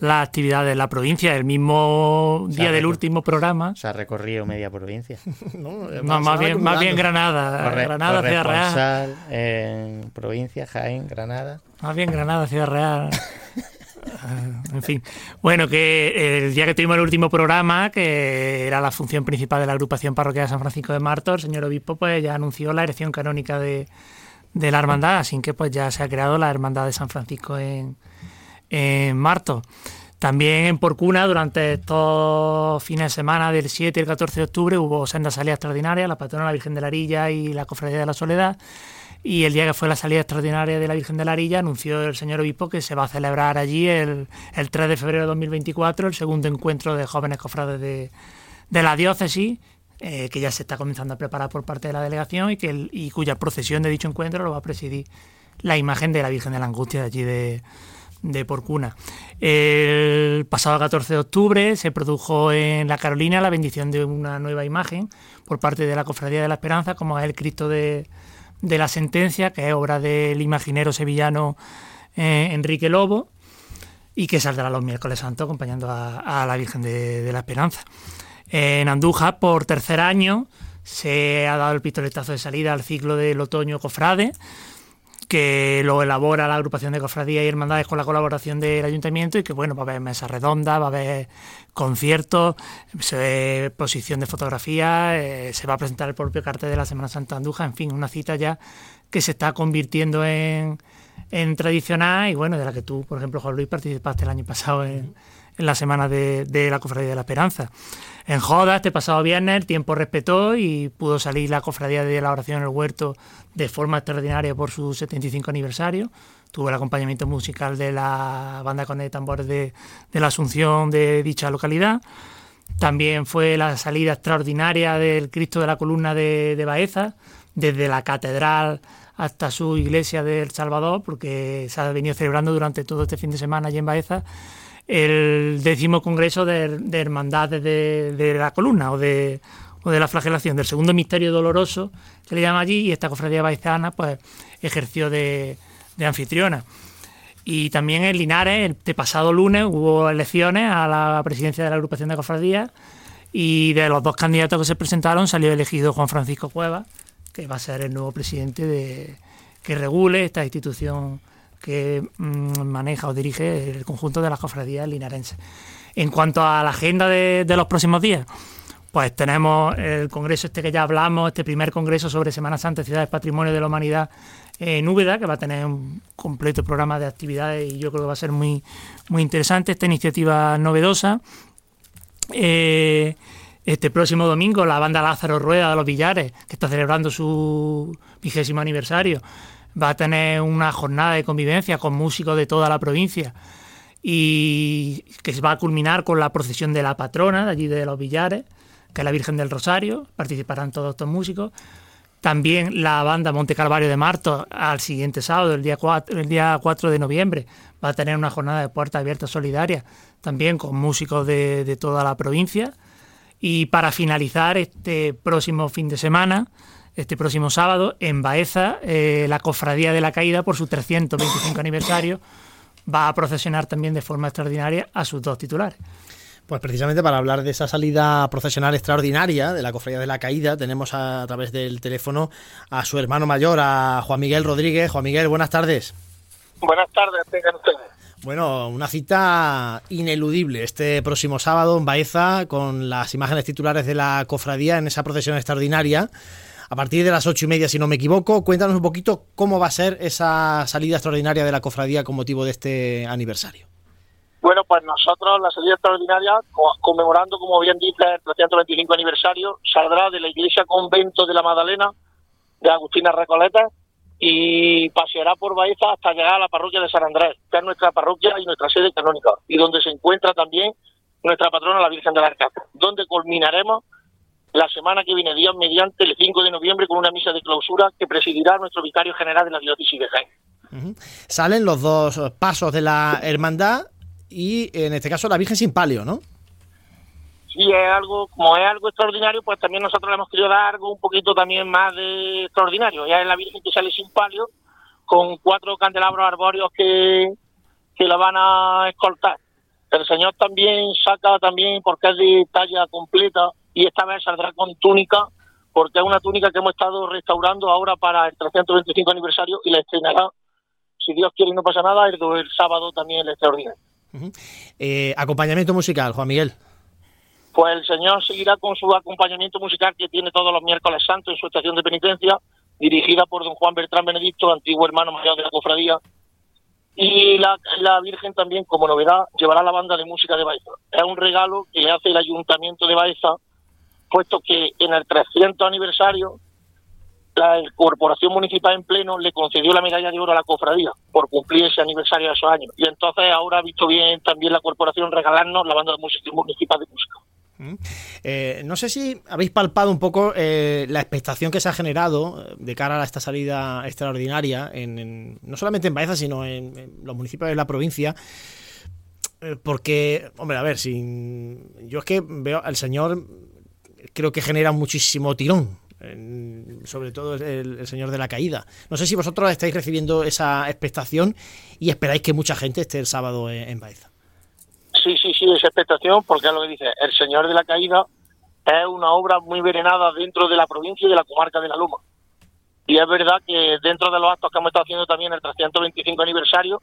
las actividades en la provincia. El mismo día del último programa, Se ha recorrido media provincia. (laughs) ¿no? no, Se más, bien, más bien acumulando. Granada, Corre- Granada, Ciudad Real. en provincia, Jaén, Granada. Más bien Granada, Ciudad Real. Ah, (laughs) en fin. Bueno, que el día que tuvimos el último programa, que era la función principal de la agrupación parroquial de San Francisco de Marto, el señor obispo pues ya anunció la erección canónica de, de la hermandad, así que pues ya se ha creado la hermandad de San Francisco en, en Marto. También en Porcuna, durante estos fines de semana del 7 y el 14 de octubre, hubo sendas salidas extraordinarias, la patrona la Virgen de la Arilla y la Cofradía de la Soledad. Y el día que fue la salida extraordinaria de la Virgen de la Arilla, anunció el señor obispo que se va a celebrar allí el, el 3 de febrero de 2024 el segundo encuentro de jóvenes cofrades de, de la diócesis, eh, que ya se está comenzando a preparar por parte de la delegación y, que y cuya procesión de dicho encuentro lo va a presidir la imagen de la Virgen de la Angustia de allí de, de Porcuna. El pasado 14 de octubre se produjo en la Carolina la bendición de una nueva imagen por parte de la Cofradía de la Esperanza, como es el Cristo de, de la Sentencia, que es obra del imaginero sevillano eh, Enrique Lobo, y que saldrá los miércoles santos acompañando a, la Virgen de, de la Esperanza. En Andújar, por tercer año, se ha dado el pistoletazo de salida al ciclo del otoño cofrade, que lo elabora la agrupación de cofradías y hermandades con la colaboración del ayuntamiento y que bueno, va a haber mesas redondas, va a haber conciertos, se ve exposición de fotografías, eh, se va a presentar el propio cartel de la Semana Santa de Andújar, en fin, una cita ya que se está convirtiendo en, en tradicional y bueno, de la que tú, por ejemplo, Juan Luis, participaste el año pasado en, en la Semana de, de la Cofradía de la Esperanza. En Joda, este pasado viernes, el tiempo respetó y pudo salir la Cofradía de la Oración en el Huerto de forma extraordinaria por su 75 aniversario. Tuvo el acompañamiento musical de la banda con de tambores de, de la Asunción de dicha localidad. También fue la salida extraordinaria del Cristo de la Columna de, de Baeza, desde la catedral hasta su iglesia del Salvador, porque se ha venido celebrando durante todo este fin de semana allí en Baeza el décimo congreso de, de hermandades de, la columna o de, o de la flagelación, del segundo misterio doloroso, se le llama allí, y esta cofradía baizana pues ejerció de, de anfitriona. Y también en Linares, el de pasado lunes, hubo elecciones a la presidencia de la agrupación de cofradías y de los dos candidatos que se presentaron salió elegido Juan Francisco Cuevas, que va a ser el nuevo presidente de, que regule esta institución que mm, maneja o dirige el conjunto de las cofradías linarenses. En cuanto a la agenda de, los próximos días, pues tenemos el congreso este que ya hablamos, este primer congreso sobre Semana Santa, Ciudades Patrimonio de la Humanidad en Úbeda, que va a tener un completo programa de actividades y yo creo que va a ser muy, muy interesante esta iniciativa novedosa. Eh, este próximo domingo la banda Lázaro Rueda de los Villares, que está celebrando su vigésimo aniversario, va a tener una jornada de convivencia con músicos de toda la provincia y que se va a culminar con la procesión de la patrona de allí de los Villares, que es la Virgen del Rosario, participarán todos estos músicos. También la banda Monte Calvario de Marto al siguiente sábado, el día 4, el día 4 de noviembre, va a tener una jornada de puertas abiertas solidaria, también con músicos de, toda la provincia. Y para finalizar este próximo fin de semana, este próximo sábado, en Baeza, eh, la Cofradía de la Caída, por su 325 aniversario, va a procesionar también de forma extraordinaria a sus dos titulares. Pues precisamente para hablar de esa salida procesional extraordinaria de la Cofradía de la Caída, tenemos a, través del teléfono a su hermano mayor, a Juan Miguel Rodríguez. Juan Miguel, buenas tardes. Buenas tardes, tengan ustedes. Bueno, una cita ineludible este próximo sábado en Baeza con las imágenes titulares de la cofradía en esa procesión extraordinaria. A partir de las ocho y media, si no me equivoco, cuéntanos un poquito cómo va a ser esa salida extraordinaria de la cofradía con motivo de este aniversario. Bueno, pues nosotros, la salida extraordinaria, conmemorando, como bien dice, el 325 aniversario, saldrá de la iglesia convento de la Magdalena, de Agustina Recoleta, y paseará por Baeza hasta llegar a la parroquia de San Andrés, que es nuestra parroquia y nuestra sede canónica, y donde se encuentra también nuestra patrona, la Virgen de la Arcángel, donde culminaremos la semana que viene, día mediante, el 5 de noviembre, con una misa de clausura que presidirá nuestro vicario general de la diócesis de Jaén. Salen los dos pasos de la hermandad y en este caso la Virgen sin palio, ¿no? Sí, es algo, como es algo extraordinario, pues también nosotros le hemos querido dar algo un poquito también más de extraordinario. Ya es la Virgen que sale sin palio, con cuatro candelabros arbóreos que, que la van a escoltar. El Señor también saca también, porque es de talla completa, y esta vez saldrá con túnica, porque es una túnica que hemos estado restaurando ahora para el 325 aniversario y la estrenará, si Dios quiere y no pasa nada, el, el sábado también el extraordinario. Eh, acompañamiento musical, Juan Miguel. Pues el señor seguirá con su acompañamiento musical que tiene todos los miércoles santos en su estación de penitencia, dirigida por don Juan Bertrán Benedicto, antiguo hermano mayor de la cofradía. Y la, Virgen también, como novedad, llevará la banda de música de Baeza. Es un regalo que le hace el Ayuntamiento de Baeza, puesto que en el 300 aniversario la Corporación Municipal en pleno le concedió la medalla de oro a la cofradía por cumplir ese aniversario de esos años. Y entonces ahora ha visto bien también la corporación regalarnos la banda de música municipal de música. Mm. Eh, no sé si habéis palpado un poco eh, la expectación que se ha generado eh, de cara a esta salida extraordinaria, en, no solamente en Baeza, sino en, los municipios de la provincia. porque, hombre, a ver, sin, yo es que veo al señor, creo que genera muchísimo tirón sobre todo el, Señor de la Caída. No sé si vosotros estáis recibiendo esa expectación y esperáis que mucha gente esté el sábado en, Baeza. Sí, sí, sí, esa expectación, porque es lo que dice, el Señor de la Caída es una obra muy venerada dentro de la provincia y de la comarca de la Loma. Y es verdad que dentro de los actos que hemos estado haciendo también el 325 aniversario,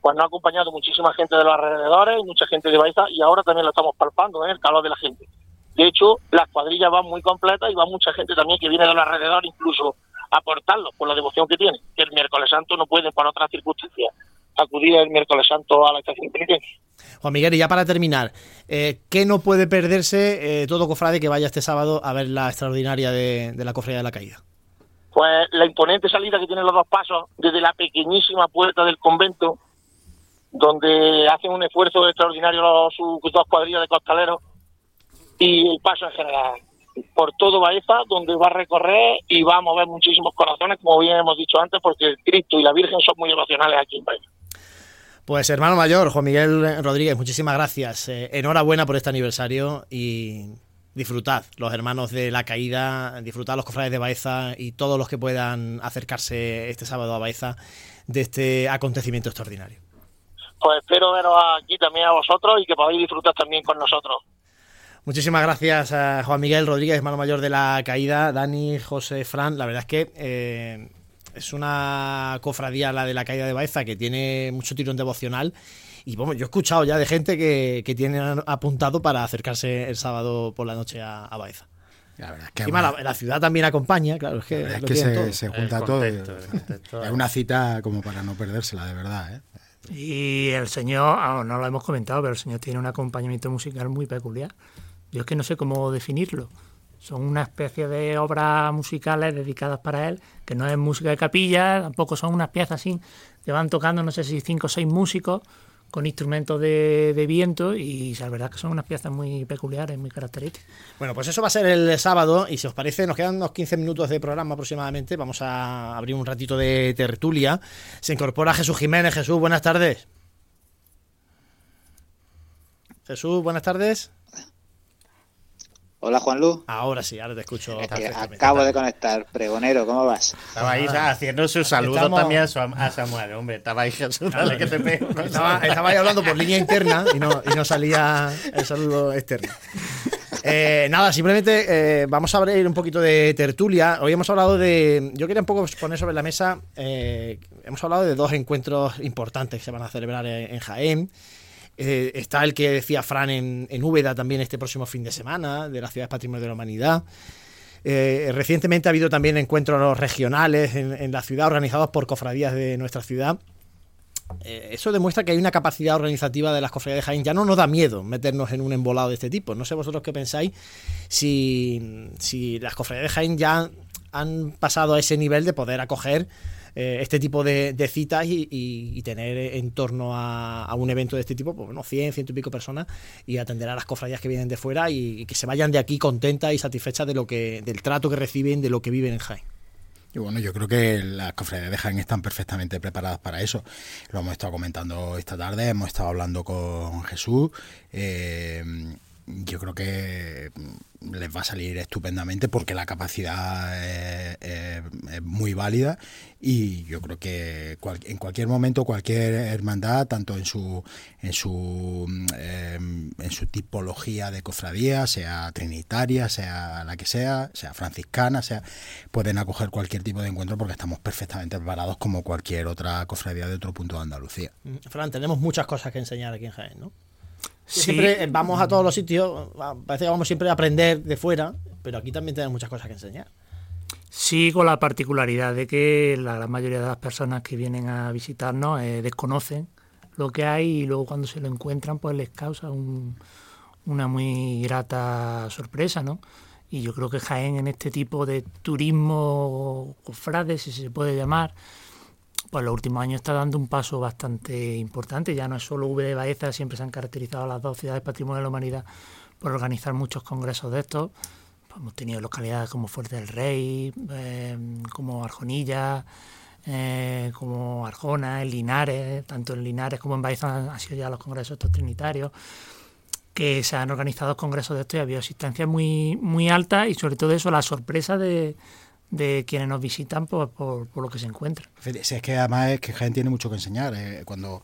pues nos ha acompañado muchísima gente de los alrededores y mucha gente de Baeza y ahora también lo estamos palpando, en ¿eh? el calor de la gente. De hecho, las cuadrillas van muy completas y va mucha gente también que viene de los alrededor incluso a aportarlo por la devoción que tiene. Que el miércoles santo no puede, por otras circunstancias, acudir el miércoles santo a la estación penitencia. Juan Miguel, y ya para terminar, eh, ¿qué no puede perderse eh, todo cofrade que vaya este sábado a ver la extraordinaria de, la cofradía de la caída? Pues la imponente salida que tienen los dos pasos desde la pequeñísima puerta del convento, donde hacen un esfuerzo extraordinario los, sus dos cuadrillas de costaleros y el paso en general por todo Baeza, donde va a recorrer y va a mover muchísimos corazones, como bien hemos dicho antes, porque el Cristo y la Virgen son muy emocionales aquí en Baeza. Pues hermano mayor, Juan Miguel Rodríguez, muchísimas gracias. Eh, enhorabuena por este aniversario y disfrutad, los hermanos de la caída, disfrutad los cofrades de Baeza y todos los que puedan acercarse este sábado a Baeza de este acontecimiento extraordinario. Pues espero veros aquí también a vosotros y que podáis disfrutar también con nosotros. Muchísimas gracias a Juan Miguel Rodríguez, hermano mayor de la caída, Dani, José, Fran. La verdad es que eh, es una cofradía la de la caída de Baeza que tiene mucho tirón devocional. Y bueno, yo he escuchado ya de gente que, que tiene apuntado para acercarse el sábado por la noche a, Baeza. La verdad es que la, ciudad también acompaña, claro, es que, se, junta todo. es una cita como para no perdérsela, de verdad. ¿eh? Y el señor, ah, no lo hemos comentado, pero el señor tiene un acompañamiento musical muy peculiar. Yo es que no sé cómo definirlo. Son una especie de obras musicales dedicadas para él, que no es música de capilla, tampoco son unas piezas así que van tocando, no sé si cinco o seis músicos con instrumentos de, viento y la verdad que son unas piezas muy peculiares, muy características. Bueno, pues eso va a ser el sábado y si os parece nos quedan unos 15 minutos de programa aproximadamente, vamos a abrir un ratito de tertulia. Se incorpora Jesús Jiménez. Jesús, buenas tardes. Jesús, buenas tardes. Hola Juan Luz. Ahora sí, ahora te escucho. acabo de conectar. Pregonero, ¿cómo vas? Estaba ahí haciendo su saludo también a, Samuel, hombre. Estaba ahí Jesús, dale que te pego. (laughs) Estaba, ahí hablando por línea interna y no, y no salía el saludo externo. Eh, nada, simplemente eh, vamos a abrir un poquito de tertulia. Hoy hemos hablado de. Yo quería un poco poner sobre la mesa. Eh, hemos hablado de dos encuentros importantes que se van a celebrar en Jaén. Eh, está el que decía Fran en, en, Úbeda también este próximo fin de semana, de la Ciudad Patrimonio de la Humanidad. Eh, recientemente ha habido también encuentros regionales en, la ciudad organizados por cofradías de nuestra ciudad. Eh, eso demuestra que hay una capacidad organizativa de las cofradías de Jaén. Ya no nos da miedo meternos en un embolado de este tipo. No sé vosotros qué pensáis si, si las cofradías de Jaén ya han pasado a ese nivel de poder acoger eh, este tipo de, citas y, tener en torno a, un evento de este tipo, pues bueno, 100, ciento y pico personas y atender a las cofradías que vienen de fuera y, que se vayan de aquí contentas y satisfechas de lo que, del trato que reciben, de lo que viven en Jaén. Y bueno, yo creo que las cofradías de Jaén están perfectamente preparadas para eso. Lo hemos estado comentando esta tarde, hemos estado hablando con Jesús. Eh, yo creo que les va a salir estupendamente porque la capacidad es, muy válida y yo creo que en cualquier momento cualquier hermandad tanto en su en su em, en su tipología de cofradía sea trinitaria sea la que sea sea franciscana sea pueden acoger cualquier tipo de encuentro porque estamos perfectamente preparados como cualquier otra cofradía de otro punto de Andalucía mm, Fran tenemos muchas cosas que enseñar aquí en Jaén ¿no? Siempre vamos a todos los sitios, parece que vamos siempre a aprender de fuera, pero aquí también tenemos muchas cosas que enseñar. Sí, con la particularidad de que la gran mayoría de las personas que vienen a visitarnos eh, desconocen lo que hay y luego cuando se lo encuentran pues les causa una muy grata sorpresa, ¿no? Y yo creo que Jaén en este tipo de turismo cofrade, si se puede llamar, pues los últimos años está dando un paso bastante importante. Ya no es solo V de Baeza, siempre se han caracterizado las dos ciudades patrimonio de la humanidad por organizar muchos congresos de estos. Pues hemos tenido localidades como Fuerte del Rey, eh, como Arjonilla, eh, como Arjona, en Linares, tanto en Linares como en Baeza han sido ya los congresos estos trinitarios que se han organizado congresos de estos y ha habido asistencia muy, muy alta y sobre todo eso, la sorpresa de, de quienes nos visitan por, por, lo que se encuentra. es que además es que Jaén tiene mucho que enseñar. Eh, cuando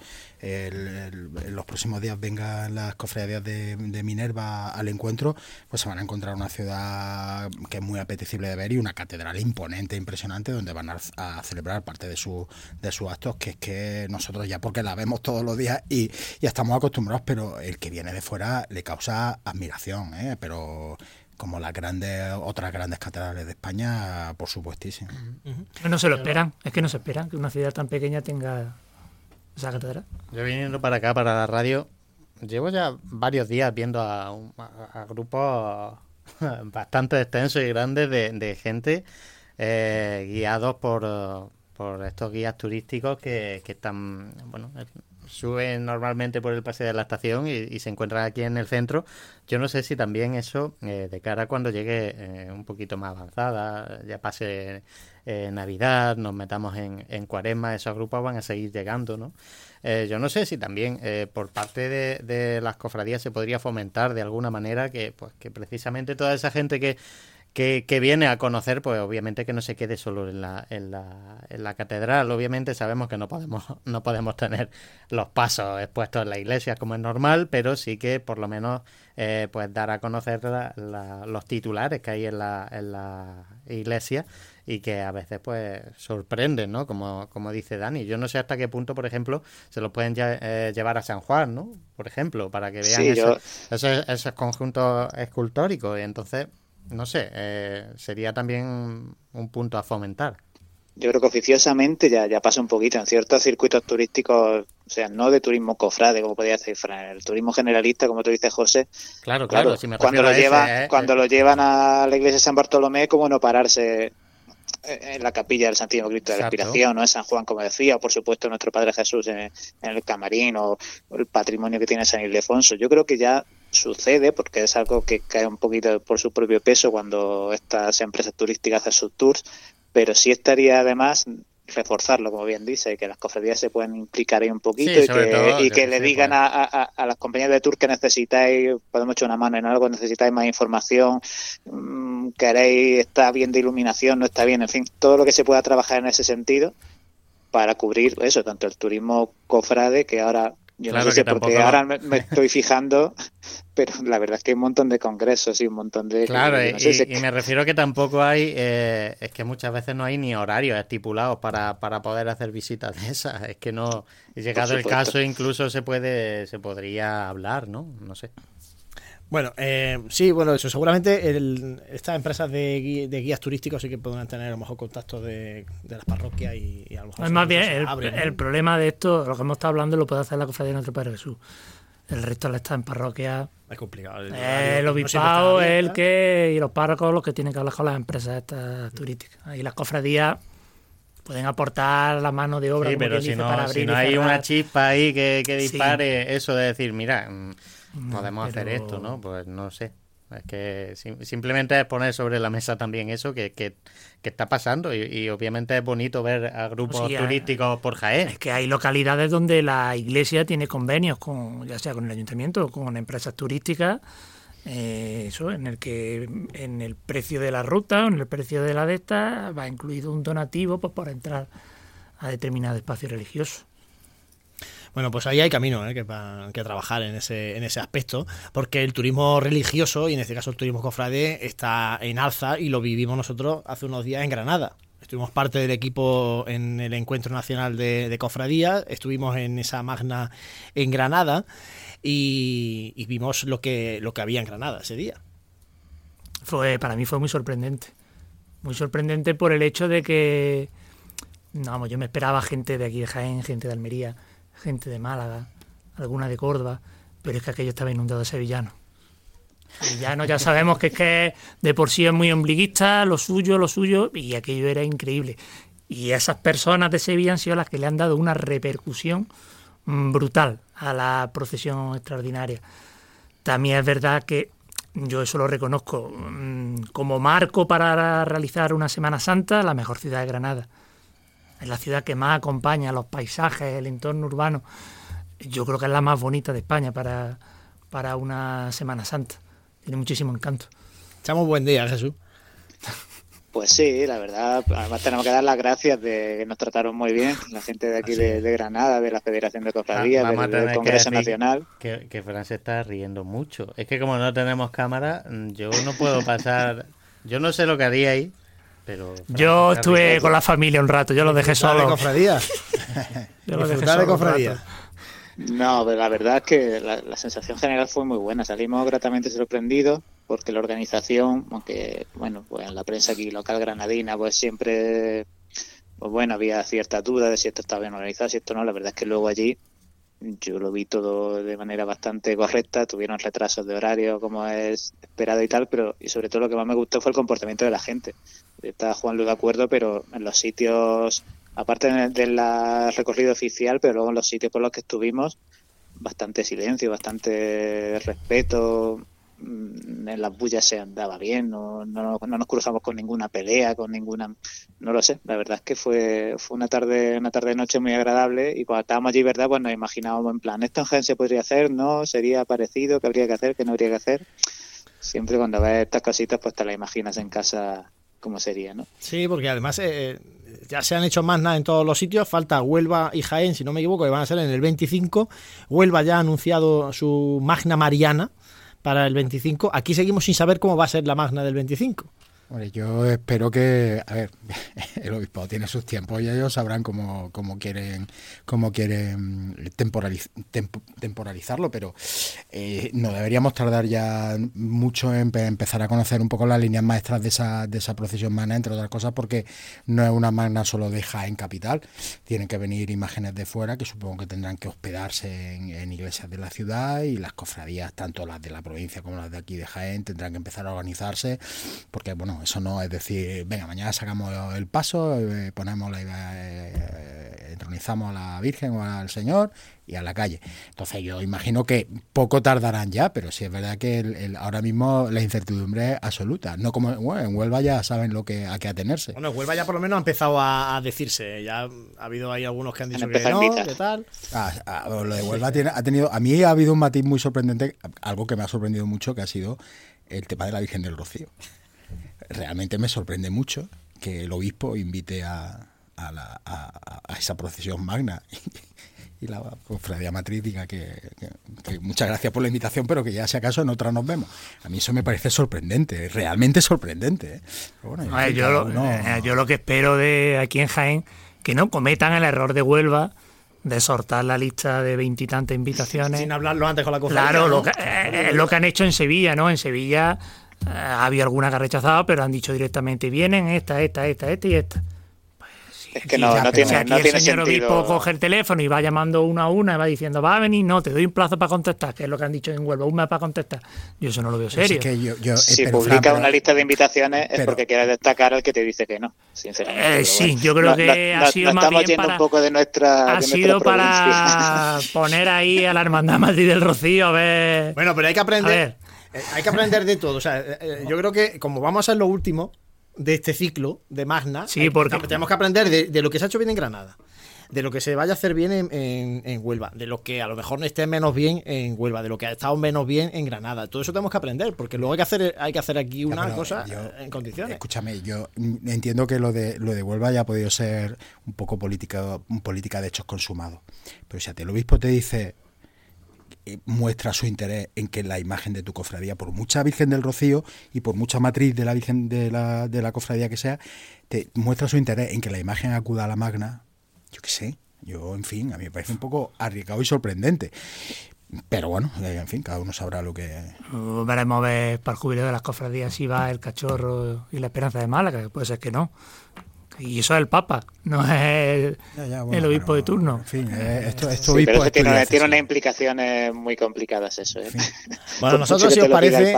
los próximos días vengan las cofradías de, Minerva al encuentro, pues se van a encontrar una ciudad que es muy apetecible de ver y una catedral imponente, impresionante, donde van a, celebrar parte de, su, de sus actos, que es que nosotros ya porque la vemos todos los días y ya estamos acostumbrados, pero el que viene de fuera le causa admiración, ¿eh? pero como las grandes otras grandes catedrales de España, por supuestísimo. No se lo esperan, es que no se espera que una ciudad tan pequeña tenga esa catedral. Yo viniendo para acá, para la radio, llevo ya varios días viendo a, grupos (laughs) bastante extensos y grandes de, gente eh, guiados por, por estos guías turísticos que, que están, bueno, suben normalmente por el paseo de la estación y, se encuentran aquí en el centro. Yo no sé si también eso, eh, de cara a cuando llegue eh, un poquito más avanzada, ya pase eh, Navidad, nos metamos en, en Cuaresma, esos grupos van a seguir llegando, ¿no? yo no sé si también por parte de, de, las cofradías se podría fomentar de alguna manera que, pues, que precisamente toda esa gente que que, viene a conocer, pues obviamente que no se quede solo en la, en la, en la catedral. Obviamente sabemos que no podemos, (laughs) no podemos tener los pasos expuestos en la iglesia como es normal, pero sí que por lo menos eh, pues dar a conocer los titulares que hay en la, en la iglesia y que a veces pues sorprenden, ¿no? Como, como dice Dani. Yo no sé hasta qué punto, por ejemplo, se lo pueden eh, llevar a San Juan, ¿no? Por ejemplo, para que vean esos, esos conjuntos escultóricos. Y entonces no sé, eh, sería también un punto a fomentar. Yo creo que oficiosamente ya, ya pasa un poquito en ciertos circuitos turísticos, o sea, no de turismo cofrade, como podría decir Fran, el turismo generalista, como tú dices, José. Claro, claro, cuando, lo, llevan, ¿eh? cuando lo llevan a la iglesia de San Bartolomé, como no pararse en la capilla del Santísimo Cristo de la Inspiración, ¿no? En San Juan, como decía, o por supuesto nuestro Padre Jesús en, el camarín, o, el patrimonio que tiene San Ildefonso. Yo creo que ya sucede, porque es algo que cae un poquito por su propio peso cuando estas empresas turísticas hacen sus tours, pero sí estaría además reforzarlo, como bien dice, que las cofradías se pueden implicar ahí un poquito y que, y que, le digan a, a, las compañías de tour que necesitáis, podemos echar una mano en algo, necesitáis más información, mm, queréis, está bien de iluminación, no está bien, en fin, todo lo que se pueda trabajar en ese sentido para cubrir eso, tanto el turismo cofrade, que ahora yo no sé porque ahora me, estoy fijando, (laughs) pero la verdad es que hay un montón de congresos y un montón de... Claro, y, me (laughs) refiero que tampoco hay, eh, es que muchas veces no hay ni horarios estipulados para, para poder hacer visitas de esas. Es que no, llegado el caso incluso se puede, se podría hablar, ¿no? No sé. Bueno, eh, sí, bueno, eso seguramente estas empresas de, guías turísticos sí que podrán tener a lo mejor contactos de, las parroquias y, a lo mejor... más bien, el, problema de esto, lo que hemos estado hablando, lo puede hacer la cofradía de Nuestro Padre Jesús. El resto está en parroquia. Es complicado. El, el obispado el que, y los párrocos los que tienen que hablar con las empresas estas turísticas. Y las cofradías pueden aportar la mano de obra. Sí, pero si no, si no hay una chispa ahí que, dispare eso de decir, mira mm, podemos hacer esto, ¿no? Pues no sé. Es que simplemente es poner sobre la mesa también eso que, que, está pasando y, obviamente es bonito ver a grupos turísticos por Jaén. Es que hay localidades donde la iglesia tiene convenios con ya sea con el ayuntamiento o con empresas turísticas eh, eso en el que en el precio de la ruta o en el precio de la de esta va incluido un donativo pues para entrar a determinado espacio religioso. Bueno, pues ahí hay camino ¿eh? que, trabajar en ese, en ese aspecto, porque el turismo religioso, y en este caso el turismo cofrade, está en alza y lo vivimos nosotros hace unos días en Granada. Estuvimos parte del equipo en el Encuentro Nacional de, Cofradías, estuvimos en esa magna en Granada y, vimos lo que, lo que había en Granada ese día. Fue, para mí fue muy sorprendente. Muy sorprendente por el hecho de que, vamos, yo me esperaba gente de aquí de Jaén, gente de Almería, gente de Málaga, alguna de Córdoba, pero es que aquello estaba inundado de sevillanos. Sevillanos ya sabemos que es que de por sí es muy ombliguista, lo suyo, lo suyo, y aquello era increíble. Y esas personas de Sevilla han sido las que le han dado una repercusión mm, brutal a la procesión extraordinaria. También es verdad que yo eso lo reconozco mm, como marco para realizar una Semana Santa, la mejor ciudad de Granada es la ciudad que más acompaña los paisajes, el entorno urbano. Yo creo que es la más bonita de España para, para una Semana Santa. Tiene muchísimo encanto. Echamos buen día, Jesús. Pues sí, la verdad, además tenemos que dar las gracias de que nos trataron muy bien, la gente de aquí de, Granada, de la Federación de Cofradías, ah, del, Congreso Nacional. Que, que Fran se está riendo mucho. Es que como no tenemos cámara, yo no puedo pasar, yo no sé lo que haría ahí, yo estuve con la familia un rato, yo lo dejé solo. De cofradía. (laughs) yo lo dejé solo de cofradía. No, pero la verdad es que la, sensación general fue muy buena. Salimos gratamente sorprendidos porque la organización, aunque bueno, pues en la prensa aquí local granadina, pues siempre, pues bueno, había cierta duda de si esto estaba bien organizado, si esto no. La verdad es que luego allí yo lo vi todo de manera bastante correcta, tuvieron retrasos de horario como es esperado y tal, pero y sobre todo lo que más me gustó fue el comportamiento de la gente. Está Juan Luis de acuerdo, pero en los sitios, aparte del recorrido oficial, pero luego en los sitios por los que estuvimos, bastante silencio, bastante respeto, en las bullas se andaba bien, no, no, no, nos cruzamos con ninguna pelea, con ninguna, no lo sé, la verdad es que fue, fue una tarde, una tarde noche muy agradable y cuando estábamos allí, verdad, pues nos imaginábamos en plan, esto en Gen se podría hacer, no, sería parecido, qué habría que hacer, qué no habría que hacer. Siempre cuando ves estas cositas, pues te las imaginas en casa cómo sería, ¿no? Sí, porque además eh, ya se han hecho más nada en todos los sitios, falta Huelva y Jaén, si no me equivoco, que van a ser en el 25. Huelva ya ha anunciado su Magna Mariana, para el 25. Aquí seguimos sin saber cómo va a ser la magna del 25 yo espero que, a ver, (laughs) el obispo tiene sus tiempos y ellos sabrán cómo, cómo quieren, cómo quieren temporalizarlo, pero eh, no deberíamos tardar ya mucho en empezar a conocer un poco las líneas maestras de esa, de esa procesión magna, entre otras cosas, porque no es una magna solo de Jaén capital, tienen que venir imágenes de fuera que supongo que tendrán que hospedarse en iglesias de la ciudad y las cofradías, tanto las de la provincia como las de aquí de Jaén, tendrán que empezar a organizarse, porque bueno, no, eso no es decir, venga, mañana sacamos el paso, eh, ponemos la, eh, entronizamos a la Virgen o al Señor y a la calle. Entonces yo imagino que poco tardarán ya, pero sí es verdad que el, ahora mismo la incertidumbre es absoluta. No como bueno, en Huelva ya saben lo que a qué atenerse. Bueno, en Huelva ya por lo menos ha empezado a, decirse. Ya ha habido ahí algunos que han dicho que no, qué tal. Ah, ah, lo de Huelva tiene, ha tenido, a mí ha habido un matiz muy sorprendente, algo que me ha sorprendido mucho, que ha sido el tema de la Virgen del Rocío. Realmente me sorprende mucho que el obispo invite a, a, esa procesión magna (laughs) y la cofradía matriz diga que, muchas gracias por la invitación, pero que ya si acaso en otra nos vemos. A mí eso me parece sorprendente, realmente sorprendente. ¿eh? Eh, yo, lo, que espero de aquí en Jaén, que no cometan el error de Huelva de sortar la lista de veintitantas invitaciones. Sin hablarlo antes con la cofradía. Claro, lo, que, eh, lo que han hecho en Sevilla, ¿no? En Sevilla había alguna que ha rechazado, pero han dicho directamente, vienen esta, esta, esta, esta y esta. Es que no, no tiene, no el señor obispo coge el teléfono y va llamando una a una y va diciendo, va a venir, no, te doy un plazo para contestar, que es lo que han dicho en Huelva, un mes para contestar. Yo eso no lo veo serio. Eh, si publica una lista de invitaciones es porque quiere destacar al que te dice que no, sinceramente. Eh, sí, yo creo que ha sido más bien para, un poco de nuestra Ha sido para poner ahí a la Hermandad Madrid del Rocío a ver... Bueno, pero hay que aprender... Eh, hay que aprender de todo. O sea, yo creo que como vamos a ser lo último, de este ciclo de Magna. Sí, porque tenemos que aprender de, lo que se ha hecho bien en Granada, de lo que se vaya a hacer bien en, Huelva, de lo que a lo mejor no esté menos bien en Huelva, de lo que ha estado menos bien en Granada. Todo eso tenemos que aprender, porque luego hay que hacer, hay que hacer aquí una cosa en condiciones. Escúchame, yo entiendo que lo de lo de Huelva ya ha podido ser un poco política, política de hechos consumados. Pero si a ti el obispo te dice eh, muestra su interés en que la imagen de tu cofradía, por mucha Virgen del Rocío y por mucha matriz de la Virgen de la, de la cofradía que sea, te muestra su interés en que la imagen acuda a la magna, yo qué sé, yo, en fin, a mí me parece un poco arriesgado y sorprendente. Pero bueno, eh, en fin, cada uno sabrá lo que. Veremos a ver para el jubileo de las cofradías si va el cachorro y la esperanza de Málaga, que puede ser que no. Y eso es el Papa, no es el, obispo de turno. En fin, eh, esto, esto tiene, tiene, unas implicaciones muy complicadas eso. ¿eh? Bueno, nosotros, si os parece,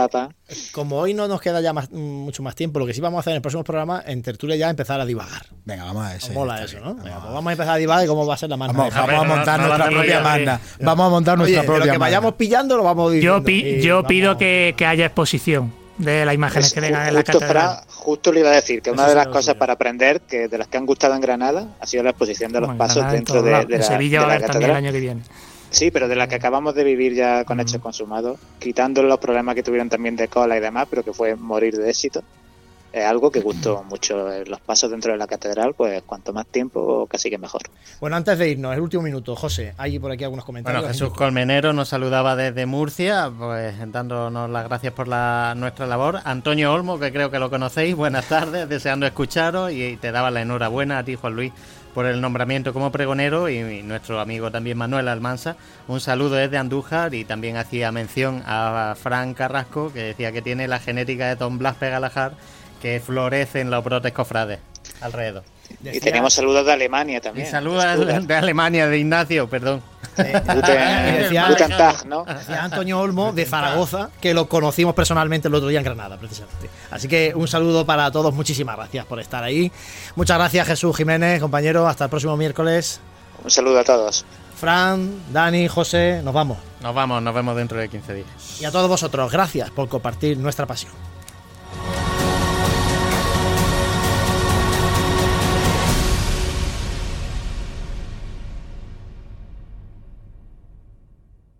como hoy no nos queda ya mucho más tiempo, lo que sí vamos a hacer en el próximo programa, en tertulia ya empezar a divagar. Venga, vamos a eso. Mola eso, ¿no? Pues vamos a empezar a divagar y cómo va a ser la manda. Vamos, a montar nuestra propia manda. Vamos a montar nuestra propia Lo que vayamos pillando lo vamos diciendo. Yo, yo pido que, que haya exposición de las imágenes que vengan en la catedral. justo le iba a decir que una de las cosas para aprender, que de las que han gustado en Granada, ha sido la exposición de los pasos dentro de, la, Sevilla de también el año que viene. Sí, pero de la que acabamos de vivir ya con hechos consumados, quitando los problemas que tuvieron también de cola y demás, pero que fue morir de éxito es algo que gustó mucho. Los pasos dentro de la catedral, pues cuanto más tiempo, casi que mejor. Bueno, antes de irnos, el último minuto, José, hay por aquí algunos comentarios. Bueno, Jesús Colmenero nos saludaba desde Murcia, pues dándonos las gracias por la, nuestra labor. Antonio Olmo, que creo que lo conocéis, buenas tardes, deseando escucharos y te daba la enhorabuena a ti, Juan Luis por el nombramiento como pregonero y nuestro amigo también Manuel Almanza. Un saludo desde Andújar y también hacía mención a Fran Carrasco que decía que tiene la genética de Don Blas Pegalajar que florecen los brotes cofrades alrededor. Y tenemos saludos de Alemania también. Y saludos de Alemania, de Ignacio, perdón. (laughs) decía, ¿no? Antonio Olmo de Zaragoza, que lo conocimos personalmente el otro día en Granada, precisamente. Así que un saludo para todos, muchísimas gracias por estar ahí. Muchas gracias Jesús Jiménez, compañero, hasta el próximo miércoles. Un saludo a todos. Fran, Dani, José, nos vamos. Nos vamos, nos vemos dentro de 15 días. Y a todos vosotros, gracias por compartir nuestra pasión.